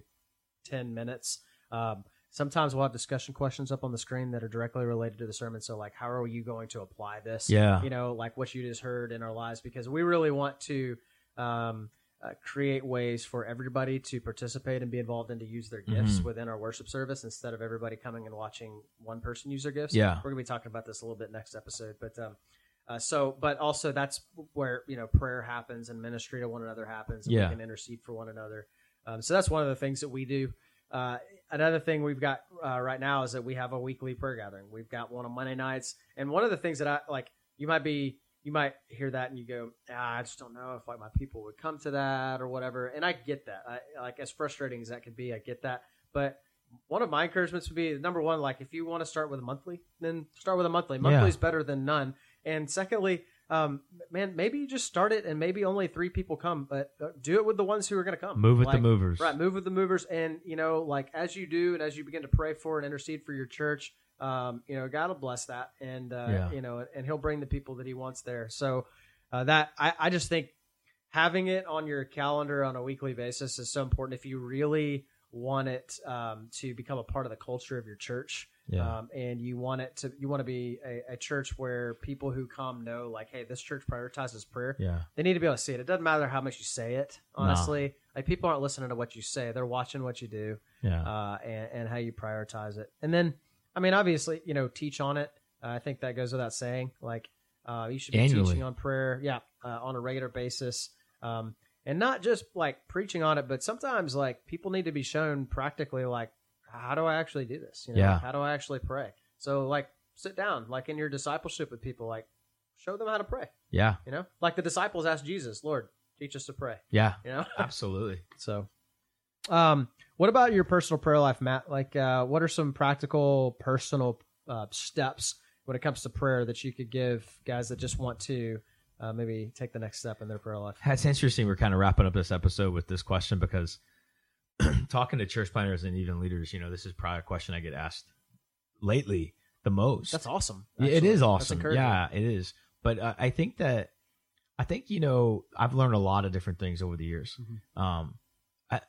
ten minutes. Um, sometimes we'll have discussion questions up on the screen that are directly related to the sermon. So, like, how are you going to apply this? Yeah, you know, like what you just heard in our lives, because we really want to. Um, uh, create ways for everybody to participate and be involved and to use their gifts mm-hmm. within our worship service instead of everybody coming and watching one person use their gifts. Yeah, we're gonna be talking about this a little bit next episode, but um, uh, so, but also that's where you know prayer happens and ministry to one another happens, and yeah. we can intercede for one another. Um, so that's one of the things that we do. Uh, another thing we've got uh, right now is that we have a weekly prayer gathering. We've got one on Monday nights, and one of the things that I like, you might be, you might hear that and you go, ah, I just don't know if like my people would come to that or whatever. And I get that. I, like as frustrating as that could be, I get that. But one of my encouragements would be number one, like if you want to start with a monthly, then start with a monthly. Monthly is better than none. And secondly, um, man, maybe you just start it and maybe only three people come, but uh, do it with the ones who are going to come. Move with like, the movers. Right. Move with the movers. And, you know, like as you do and as you begin to pray for and intercede for your church, um, you know, God will bless that. And, uh, yeah. you know, and he'll bring the people that he wants there. So uh, that, I, I just think having it on your calendar on a weekly basis is so important if you really want it um, to become a part of the culture of your church. Yeah. Um, and you want it to you want to be a, a, church where people who come know like, hey, this church prioritizes prayer. Yeah. They need to be able to see it. It doesn't matter how much you say it, honestly. No. Like people aren't listening to what you say. They're watching what you do. Yeah. Uh, and, and how you prioritize it. And then I mean, obviously, you know, teach on it. Uh, I think that goes without saying. Like, uh, you should be Annually. teaching on prayer, yeah, uh, on a regular basis. Um, and not just like preaching on it, but sometimes like people need to be shown practically like how do I actually do this? You know, yeah. How do I actually pray? So like sit down, like in your discipleship with people, like show them how to pray. Yeah. You know, like the disciples asked Jesus, Lord, teach us to pray. Yeah. You know, absolutely. So, um, what about your personal prayer life, Matt? Like, uh, what are some practical personal uh, steps when it comes to prayer that you could give guys that just want to uh, maybe take the next step in their prayer life? That's interesting. We're kind of wrapping up this episode with this question because talking to church planners and even leaders, you know, this is probably a question I get asked lately the most. That's awesome. Actually. It is awesome. Yeah, it is. But uh, I think that I think you know I've learned a lot of different things over the years. Mm-hmm. Um, I,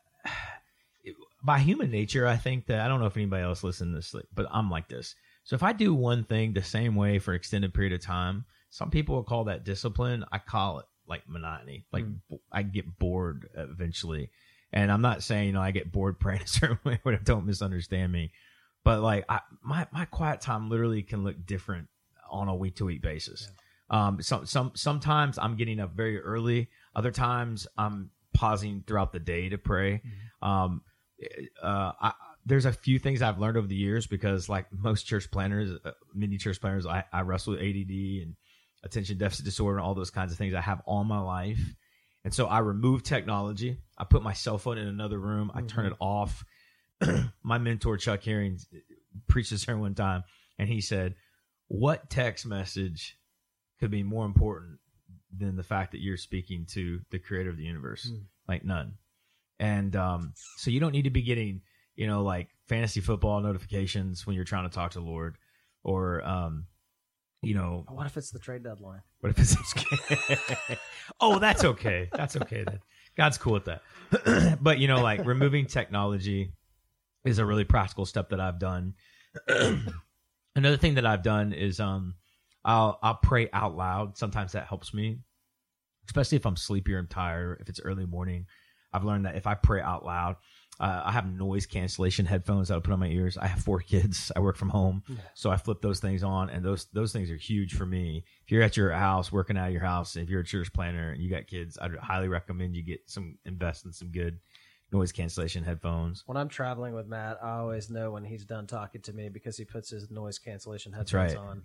by human nature, I think that I don't know if anybody else listens to this, but I'm like this. So if I do one thing the same way for an extended period of time, some people will call that discipline. I call it like monotony. Like mm. I get bored eventually. And I'm not saying, you know, I get bored praying a certain way, but don't misunderstand me. but like I, my my quiet time literally can look different on a week to week basis. Um, some some sometimes I'm getting up very early. Other times I'm pausing throughout the day to pray. Um, uh, I, there's a few things I've learned over the years because, like most church planners, uh, many church planners, I, I wrestle with ADD and attention deficit disorder and all those kinds of things I have all my life. And so I remove technology. I put my cell phone in another room. I turn it off. my mentor Chuck Herring preached this here one time, and he said, "What text message could be more important than the fact that you're speaking to the creator of the universe? Mm. Like none." And um, so you don't need to be getting, you know, like fantasy football notifications when you're trying to talk to the Lord, or um, you know, What if it's the trade deadline? what if it's oh, that's okay. That's okay then. God's cool with that. but you know, like removing technology is a really practical step that I've done. Another thing that I've done is um I'll I'll pray out loud. Sometimes that helps me. Especially if I'm sleepy or I'm tired, if it's early morning. I've learned that if I pray out loud, uh, I have noise cancellation headphones that I put on my ears. I have four kids. I work from home, so I flip those things on, and those those things are huge for me. If you're at your house working out of your house, if you're a church planner and you got kids, I'd highly recommend you get some invest in some good noise cancellation headphones. When I'm traveling with Matt, I always know when he's done talking to me because he puts his noise cancellation headphones right. on.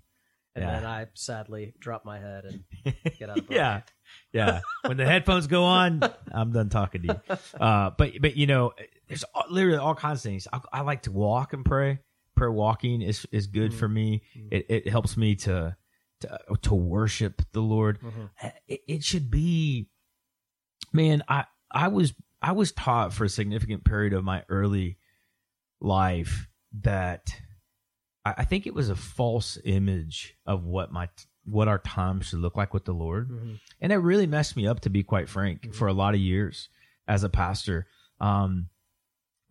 And Yeah. then I sadly drop my head and get out of yeah, yeah. When the headphones go on, I'm done talking to you. Uh, but but you know, there's all, literally all kinds of things. I, I like to walk and pray. Prayer walking is is good for me. It it helps me to to to worship the Lord. Mhm. It, it should be, man. I I was I was taught for a significant period of my early life that I, I think it was a false image of what my what our time should look like with the Lord Mhm. and it really messed me up to be quite frank for a lot of years as a pastor um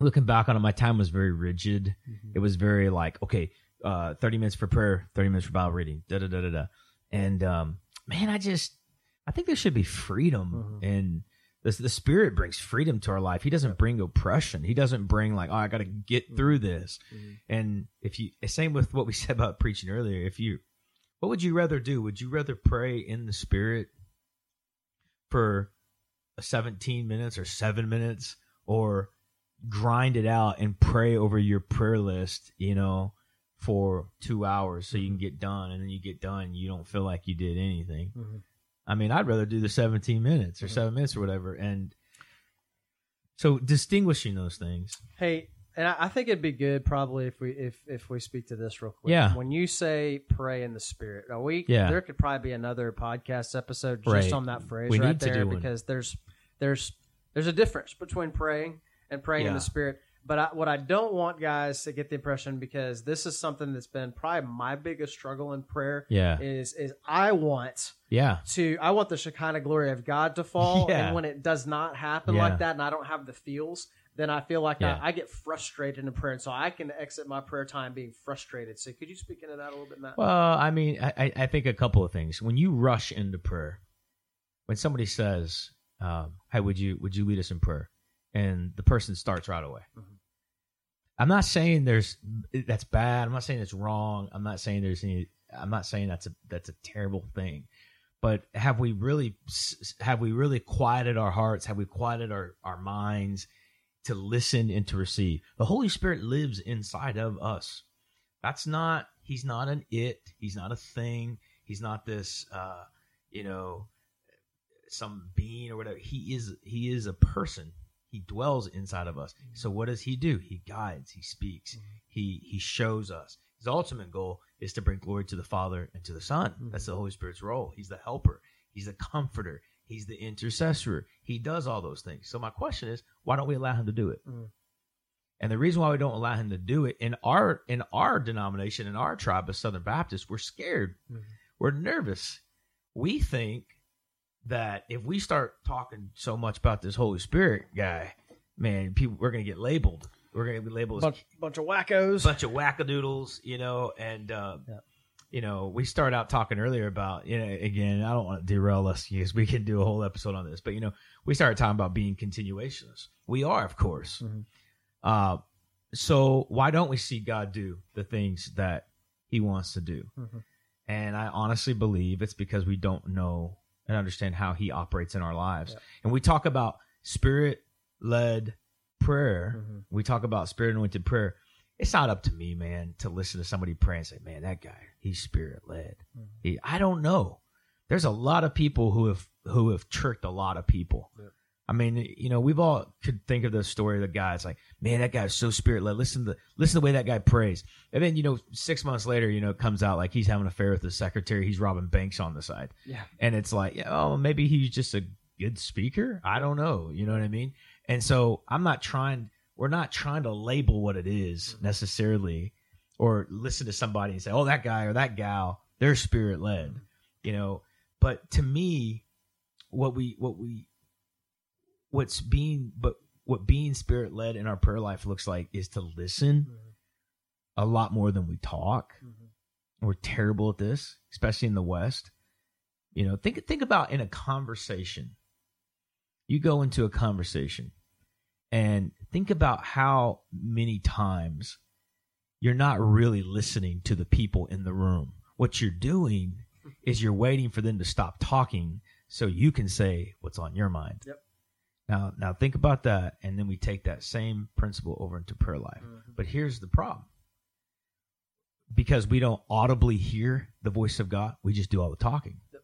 looking back on it my time was very rigid. It was very like okay uh 30 minutes for prayer 30 minutes for bible reading da da da da da. And um man i just i think there should be freedom Mhm. and the, the spirit brings freedom to our life. He doesn't bring oppression. He doesn't bring like oh i gotta get through this. Mhm. and if you same with what we said about preaching earlier if you what would you rather do? Would you rather pray in the spirit for 17 minutes or 7 minutes or grind it out and pray over your prayer list you know for 2 hours so you can get done and then you get done you don't feel like you did anything Mhm. i mean i'd rather do the 17 minutes or Mhm. 7 minutes or whatever and so distinguishing those things Hey, and I, think it'd be good probably if we if if we speak to this real quick. Yeah. When you say pray in the spirit, are we? Yeah. There could probably be another podcast episode just Right. on that phrase We right there do one. because there's there's there's a difference between praying and praying in the spirit. But I, what I don't want guys to get the impression because this is something that's been probably my biggest struggle in prayer yeah is is I want yeah to I want the Shekinah glory of God to fall, Yeah. and when it does not happen Yeah. like that, and I don't have the feels, then I feel like Yeah. I, I get frustrated in prayer, and so I can exit my prayer time being frustrated. So, could you speak into that a little bit, Matt? Well, I mean, I, I- I think a couple of things. When you rush into prayer, when somebody says, um, "Hey, would you would you lead us in prayer?" And the person starts right away, Mhm. I'm not saying there's that's bad. I'm not saying it's wrong. I'm not saying there's any. I'm not saying that's a that's a terrible thing. But have we really have we really quieted our hearts? Have we quieted our our minds to listen and to receive? The Holy Spirit lives inside of us. That's not he's not an it. He's not a thing. He's not this uh, you know some being or whatever. He is he is a person. He dwells inside of us. So what does he do? He guides, he speaks, he he shows us. His ultimate goal is to bring glory to the Father and to the Son. That's the Holy Spirit's role. He's the helper, he's the comforter, he's the intercessor. He does all those things. So my question is, why don't we allow him to do it? Mhm. And the reason why we don't allow him to do it in our in our denomination, in our tribe of Southern Baptists, we're scared. Mhm. We're nervous. We think that if we start talking so much about this Holy Spirit guy, man, people we're gonna get labeled. We're gonna be labeled as bunch, bunch of wackos. bunch of wackadoodles, you know, and uh, Yeah. you know, we started out talking earlier about, you know, again, I don't want to derail us because we can do a whole episode on this, but you know, we started talking about being continuationists. We are, of course. Mhm. Uh, so why don't we see God do the things that He wants to do? Mhm. And I honestly believe it's because we don't know and understand how He operates in our lives. Yeah. And we talk about spirit led prayer. Mhm. We talk about spirit anointed prayer. It's not up to me, man, to listen to somebody pray and say, "Man, that guy, he's spirit led." Mhm. He, I don't know. There's a lot of people who have who have tricked a lot of people. Yeah. I mean, you know, we've all could think of the story of the guy. It's like, man, that guy's so spirit led. Listen to the listen to the way that guy prays. And then, you know, six months later, you know, it comes out like he's having an affair with his secretary. He's robbing banks on the side. Yeah. And it's like, yeah, oh, maybe he's just a good speaker. I don't know. You know what I mean? And so I'm not trying. We're not trying to label what it is Mhm. necessarily, or listen to somebody and say, oh, that guy or that gal, they're spirit led. Mhm. You know. But to me, what we what we what's being but what being spirit led in our prayer life looks like is to listen Mhm. a lot more than we talk. Mhm. We're terrible at this, especially in the West. You know, think think about in a conversation. You go into a conversation and think about how many times you're not really listening to the people in the room. What you're doing is you're waiting for them to stop talking so you can say what's on your mind. Yep. Now now think about that and then we take that same principle over into prayer life. Mhm. But here's the problem. Because we don't audibly hear the voice of God, we just do all the talking. Yep.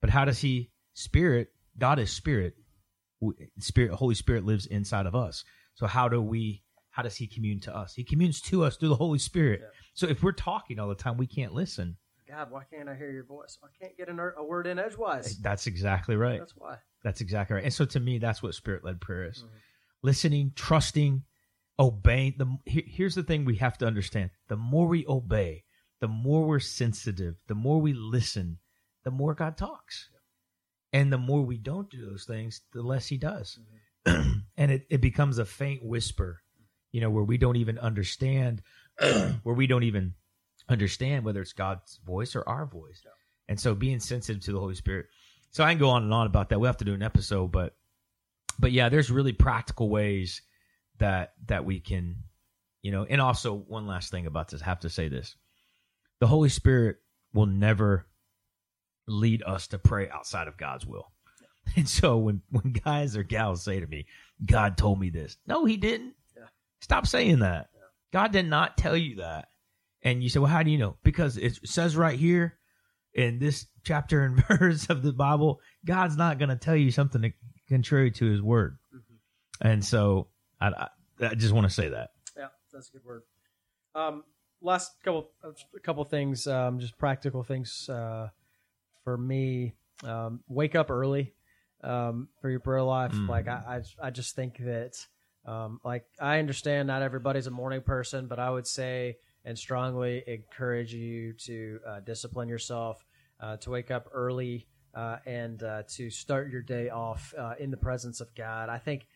But how does he spirit? God is spirit. Spirit Holy Spirit lives inside of us. So how do we how does he commune to us? He communes to us through the Holy Spirit. So if we're talking all the time, we can't listen. God, why can't I hear your voice? I can't get a, a word in edgewise. That's exactly right. That's why. That's exactly right. And so to me, that's what spirit led prayer is. Mhm. Listening, trusting, obeying. The here- here's the thing we have to understand: the more we obey, the more we're sensitive, the more we listen, the more God talks, and the more we don't do those things, the less He does. and it, it becomes a faint whisper, you know, where we don't even understand, where we don't even understand whether it's God's voice or our voice. Yeah. And so being sensitive to the Holy Spirit. So I can go on and on about that. We'll have to do an episode, but but yeah, there's really practical ways that that we can, you know, and also one last thing about this, I have to say this. The Holy Spirit will never lead us to pray outside of God's will. And so when when guys or gals say to me, God told me this. No, he didn't. Yeah. Stop saying that. Yeah. God did not tell you that. And you say, well, how do you know? Because it says right here in this chapter and verse of the Bible, God's not going to tell you something contrary to his word. Mhm. And so I, I, I just want to say that. Yeah, that's a good word. Um, last couple, a couple things, um, just practical things uh, for me. Um, wake up early um, for your prayer life. Mm. Like I, I, I just think that, um, like I understand not everybody's a morning person, but I would say and strongly encourage you to uh, discipline yourself, uh, to wake up early, uh, and uh, to start your day off uh, in the presence of God. I think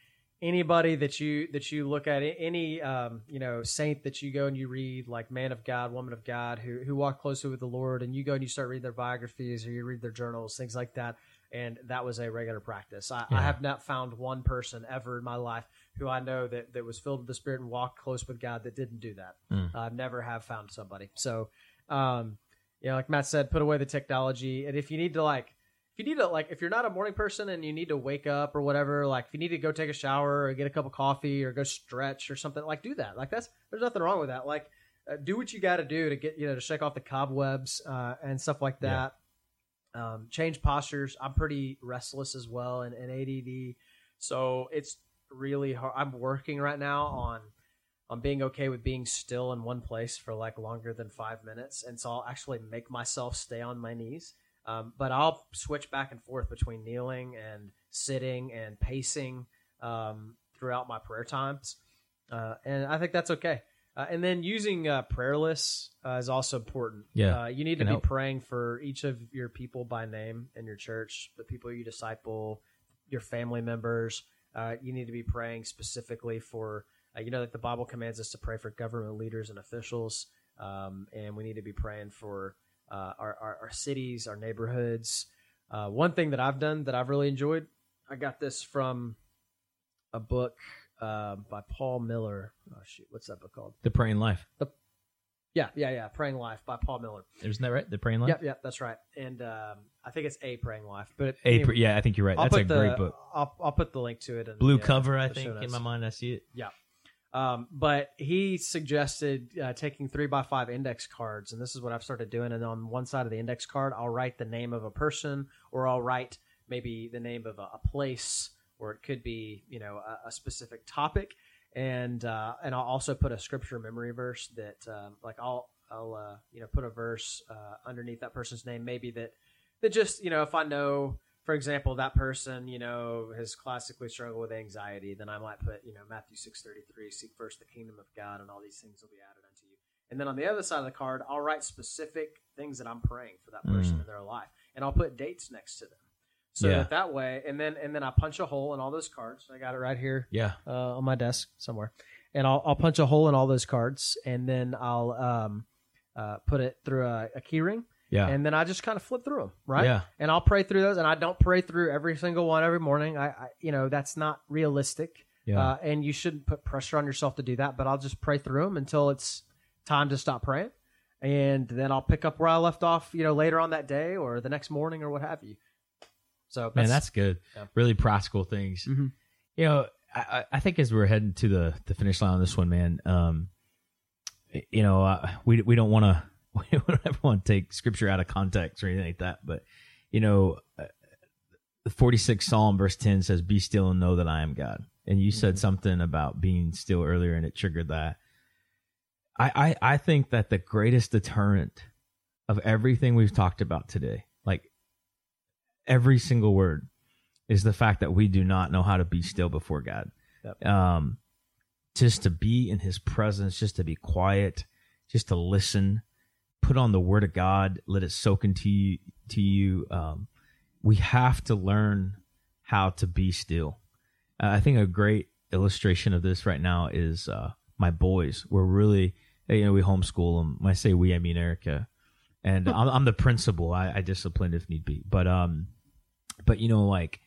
anybody that you that you look at any um, you know saint that you go and you read like man of God, woman of God who who walk closely with the Lord, and you go and you start reading their biographies or you read their journals, things like that. And that was a regular practice. I, Yeah. I have not found one person ever in my life who I know that, that was filled with the Spirit and walked close with God that didn't do that. Mm. I never have found somebody. So, um, you know, like Matt said, put away the technology. And if you need to, like, if you need to, like, if you're not a morning person and you need to wake up or whatever, like, if you need to go take a shower or get a cup of coffee or go stretch or something, like, do that. Like, that's, there's nothing wrong with that. Like, uh, do what you got to do to get, you know, to shake off the cobwebs uh, and stuff like Yeah. that. Um, change postures. I'm pretty restless as well and, and ADD. So it's really hard. I'm working right now on on being okay with being still in one place for like longer than five minutes, and so I'll actually make myself stay on my knees. Um, but I'll switch back and forth between kneeling and sitting and pacing um, throughout my prayer times, uh, and I think that's okay. Uh, and then using uh, prayer lists uh, is also important. Yeah, uh, you need to be help. praying for each of your people by name in your church, the people you disciple, your family members. Uh, you need to be praying specifically for, uh, you know, that the Bible commands us to pray for government leaders and officials, um, and we need to be praying for uh, our, our our cities, our neighborhoods. Uh, one thing that I've done that I've really enjoyed, I got this from a book uh, by Paul Miller. Oh shoot, what's that book called? The Praying Life. Yeah, yeah, yeah. Praying Life by Paul Miller. Isn't that right? The Praying Life. Yep, yep, that's right. And um, I think it's a Praying Life. But A, anyway, yeah, I think you're right. I'll That's a the, great book. I'll, I'll put the link to it. In Blue uh, cover, I think, in my mind, I see it. Yeah. Um, but he suggested uh, taking three by five index cards, and this is what I've started doing. And on one side of the index card, I'll write the name of a person, or I'll write maybe the name of a, a place, or it could be you know a, a specific topic, and uh, and I'll also put a scripture memory verse that um, like I'll I'll uh, you know put a verse uh, underneath that person's name, maybe that that just you know if I know for example, that person, you know, has classically struggled with anxiety, then I might put, you know, Matthew six thirty three, seek first the kingdom of God, and all these things will be added unto you. And then on the other side of the card, I'll write specific things that I'm praying for that person Mm. in their life, and I'll put dates next to them. So Yeah. that, that way, and then and then I punch a hole in all those cards. I got it right here Yeah. uh, on my desk somewhere, and I'll, I'll punch a hole in all those cards, and then I'll um, uh, put it through a, a key ring, Yeah. and then I just kind of flip through them, right? Yeah. And I'll pray through those, and I don't pray through every single one every morning. I, I you know, that's not realistic, Yeah. uh, and you shouldn't put pressure on yourself to do that. But I'll just pray through them until it's time to stop praying, and then I'll pick up where I left off, you know, later on that day or the next morning or what have you. So Man, that's good. Yeah. Really practical things. Mhm. You know, I, I think as we're heading to the, the finish line on this one, man, um, you know, uh, we we don't want to we don't ever want to take scripture out of context or anything like that. But you know, uh, the forty six Psalm verse ten says, "Be still and know that I am God." And you said Mhm. something about being still earlier, and it triggered that. I, I I think that the greatest deterrent of everything we've talked about today, every single word, is the fact that we do not know how to be still before God. Yep. Um, just to be in His presence, just to be quiet, just to listen, put on the Word of God, let it soak into you. To you, um, we have to learn how to be still. Uh, I think a great illustration of this right now is uh, my boys. We're really, you know, we homeschool them. When I say we, I mean Erica, and I'm, I'm the principal. I, I discipline if need be, but um, but you know, like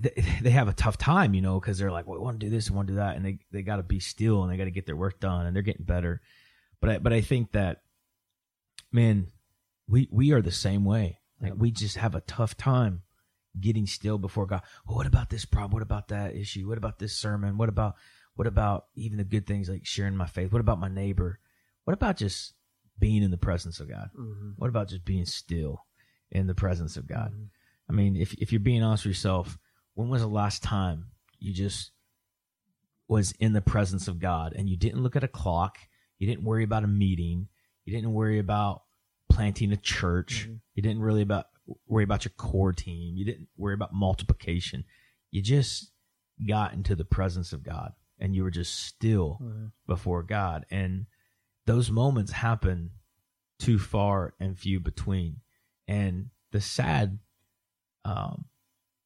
they, they have a tough time, you know, because they're like, well, we want to do this, we want to do that, and they they got to be still and they got to get their work done, and they're getting better. But I but I think that, man, we we are the same way. Like we just have a tough time getting still before God. Well, what about this problem? What about that issue? What about this sermon? What about what about even the good things like sharing my faith? What about my neighbor? What about just being in the presence of God? Mhm. What about just being still in the presence of God? Mhm. I mean, if if you're being honest with yourself, when was the last time you just was in the presence of God and you didn't look at a clock, you didn't worry about a meeting, you didn't worry about planting a church, Mhm. you didn't really about worry about your core team, you didn't worry about multiplication. You just got into the presence of God and you were just still Mhm. before God. And those moments happen too far and few between. And the sad um,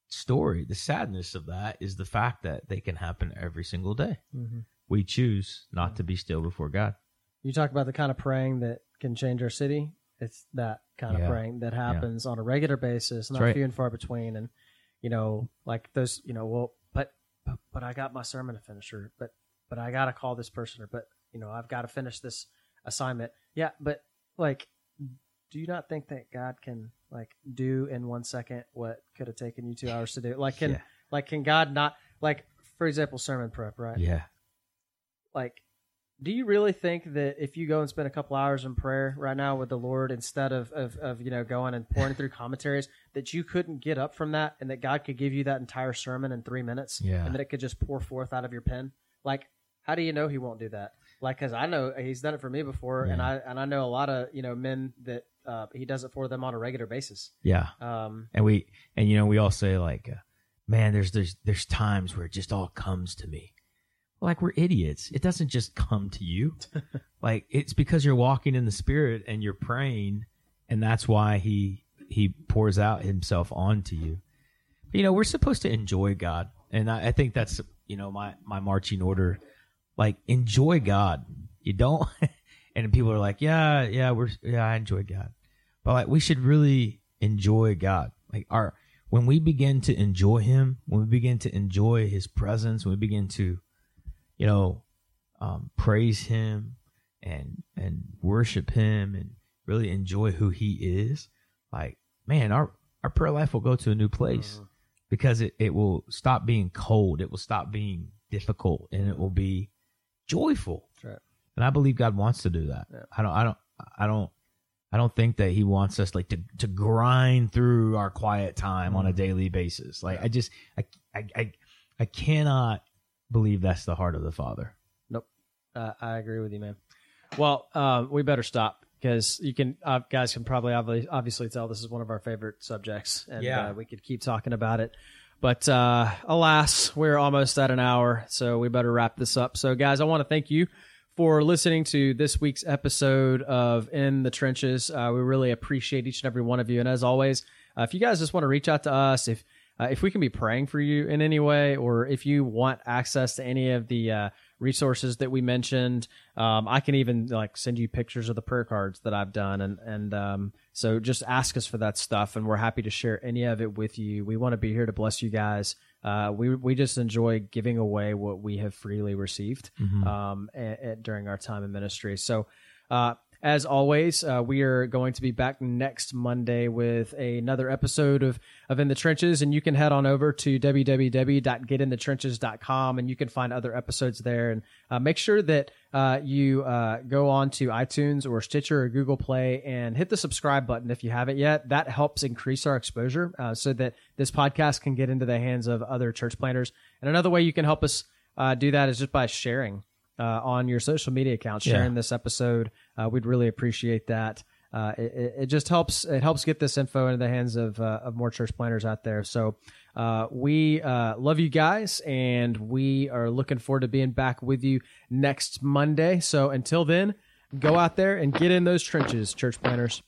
story, the sadness of that is the fact that they can happen every single day. Mhm. We choose not to be still before God. You talk about the kind of praying that can change our city. It's that kind Yeah. of praying that happens on a regular basis, not right. few and far between. And you know, like those, you know, well, but but, but I got my sermon to finish, or but but I got to call this person, or but you know, I've got to finish this assignment. Yeah, but like, do you not think that God can like do in one second what could have taken you two hours to do? Like, can Yeah. like can God not like, for example, sermon prep, right? Yeah. like do you really think that if you go and spend a couple hours in prayer right now with the lord instead of, of, of you know going and pouring through commentaries that you couldn't get up from that and that god could give you that entire sermon in three minutes Yeah. and that it could just pour forth out of your pen like how do you know he won't do that like because i know he's done it for me before and i and i know a lot of you know men that uh, he does it for them on a regular basis Yeah. um And we and you know we all say like, uh, man, there's there's there's times where it just all comes to me. Like we're idiots. It doesn't just come to you. like it's because you're walking in the spirit and you're praying, and that's why he he pours out himself onto you. But, you know, we're supposed to enjoy God, and I, I think that's you know my my marching order. Like enjoy God. You don't. and people are like, yeah, yeah, we're yeah, I enjoy God, but like we should really enjoy God. Like our when we begin to enjoy him, when we begin to enjoy his presence, when we begin to, you know, um, praise him and and worship him and really enjoy who he is, like man, our our prayer life will go to a new place Mhm. because it, it will stop being cold, it will stop being difficult, and it will be joyful. Right. And I believe God wants to do that. Yeah. I don't I don't I don't I don't think that he wants us like to to grind through our quiet time on a Mhm. daily basis. Like I just I I I, I cannot believe that's the heart of the Father. Uh, I agree with you, man. Well, um, we better stop because you can, uh, guys can probably obviously, obviously tell this is one of our favorite subjects, and Yeah. uh, we could keep talking about it. But uh, alas, we're almost at an hour, so we better wrap this up. So, guys, I want to thank you for listening to this week's episode of In the Trenches. Uh, we really appreciate each and every one of you, and as always, uh, if you guys just want to reach out to us, if uh, if we can be praying for you in any way, or if you want access to any of the uh, resources that we mentioned, um, I can even like send you pictures of the prayer cards that I've done, and and um, so just ask us for that stuff, and we're happy to share any of it with you. We want to be here to bless you guys. Uh, we we just enjoy giving away what we have freely received um, a- a- during our time in ministry. So. As always, uh, we are going to be back next Monday with another episode of, of In the Trenches, and you can head on over to www.getinthetrenches.com and you can find other episodes there. And uh, make sure that uh, you uh, go on to iTunes or Stitcher or Google Play and hit the subscribe button if you haven't yet. That helps increase our exposure uh, so that this podcast can get into the hands of other church planners. And another way you can help us uh, do that is just by sharing uh, on your social media accounts, Yeah. sharing this episode. Uh, we'd really appreciate that. Uh, it, it- it just helps. It helps get this info into the hands of uh, of more church planners out there. So uh, we uh, love you guys, and we are looking forward to being back with you next Monday. So until then, go out there and get in those trenches, church planners.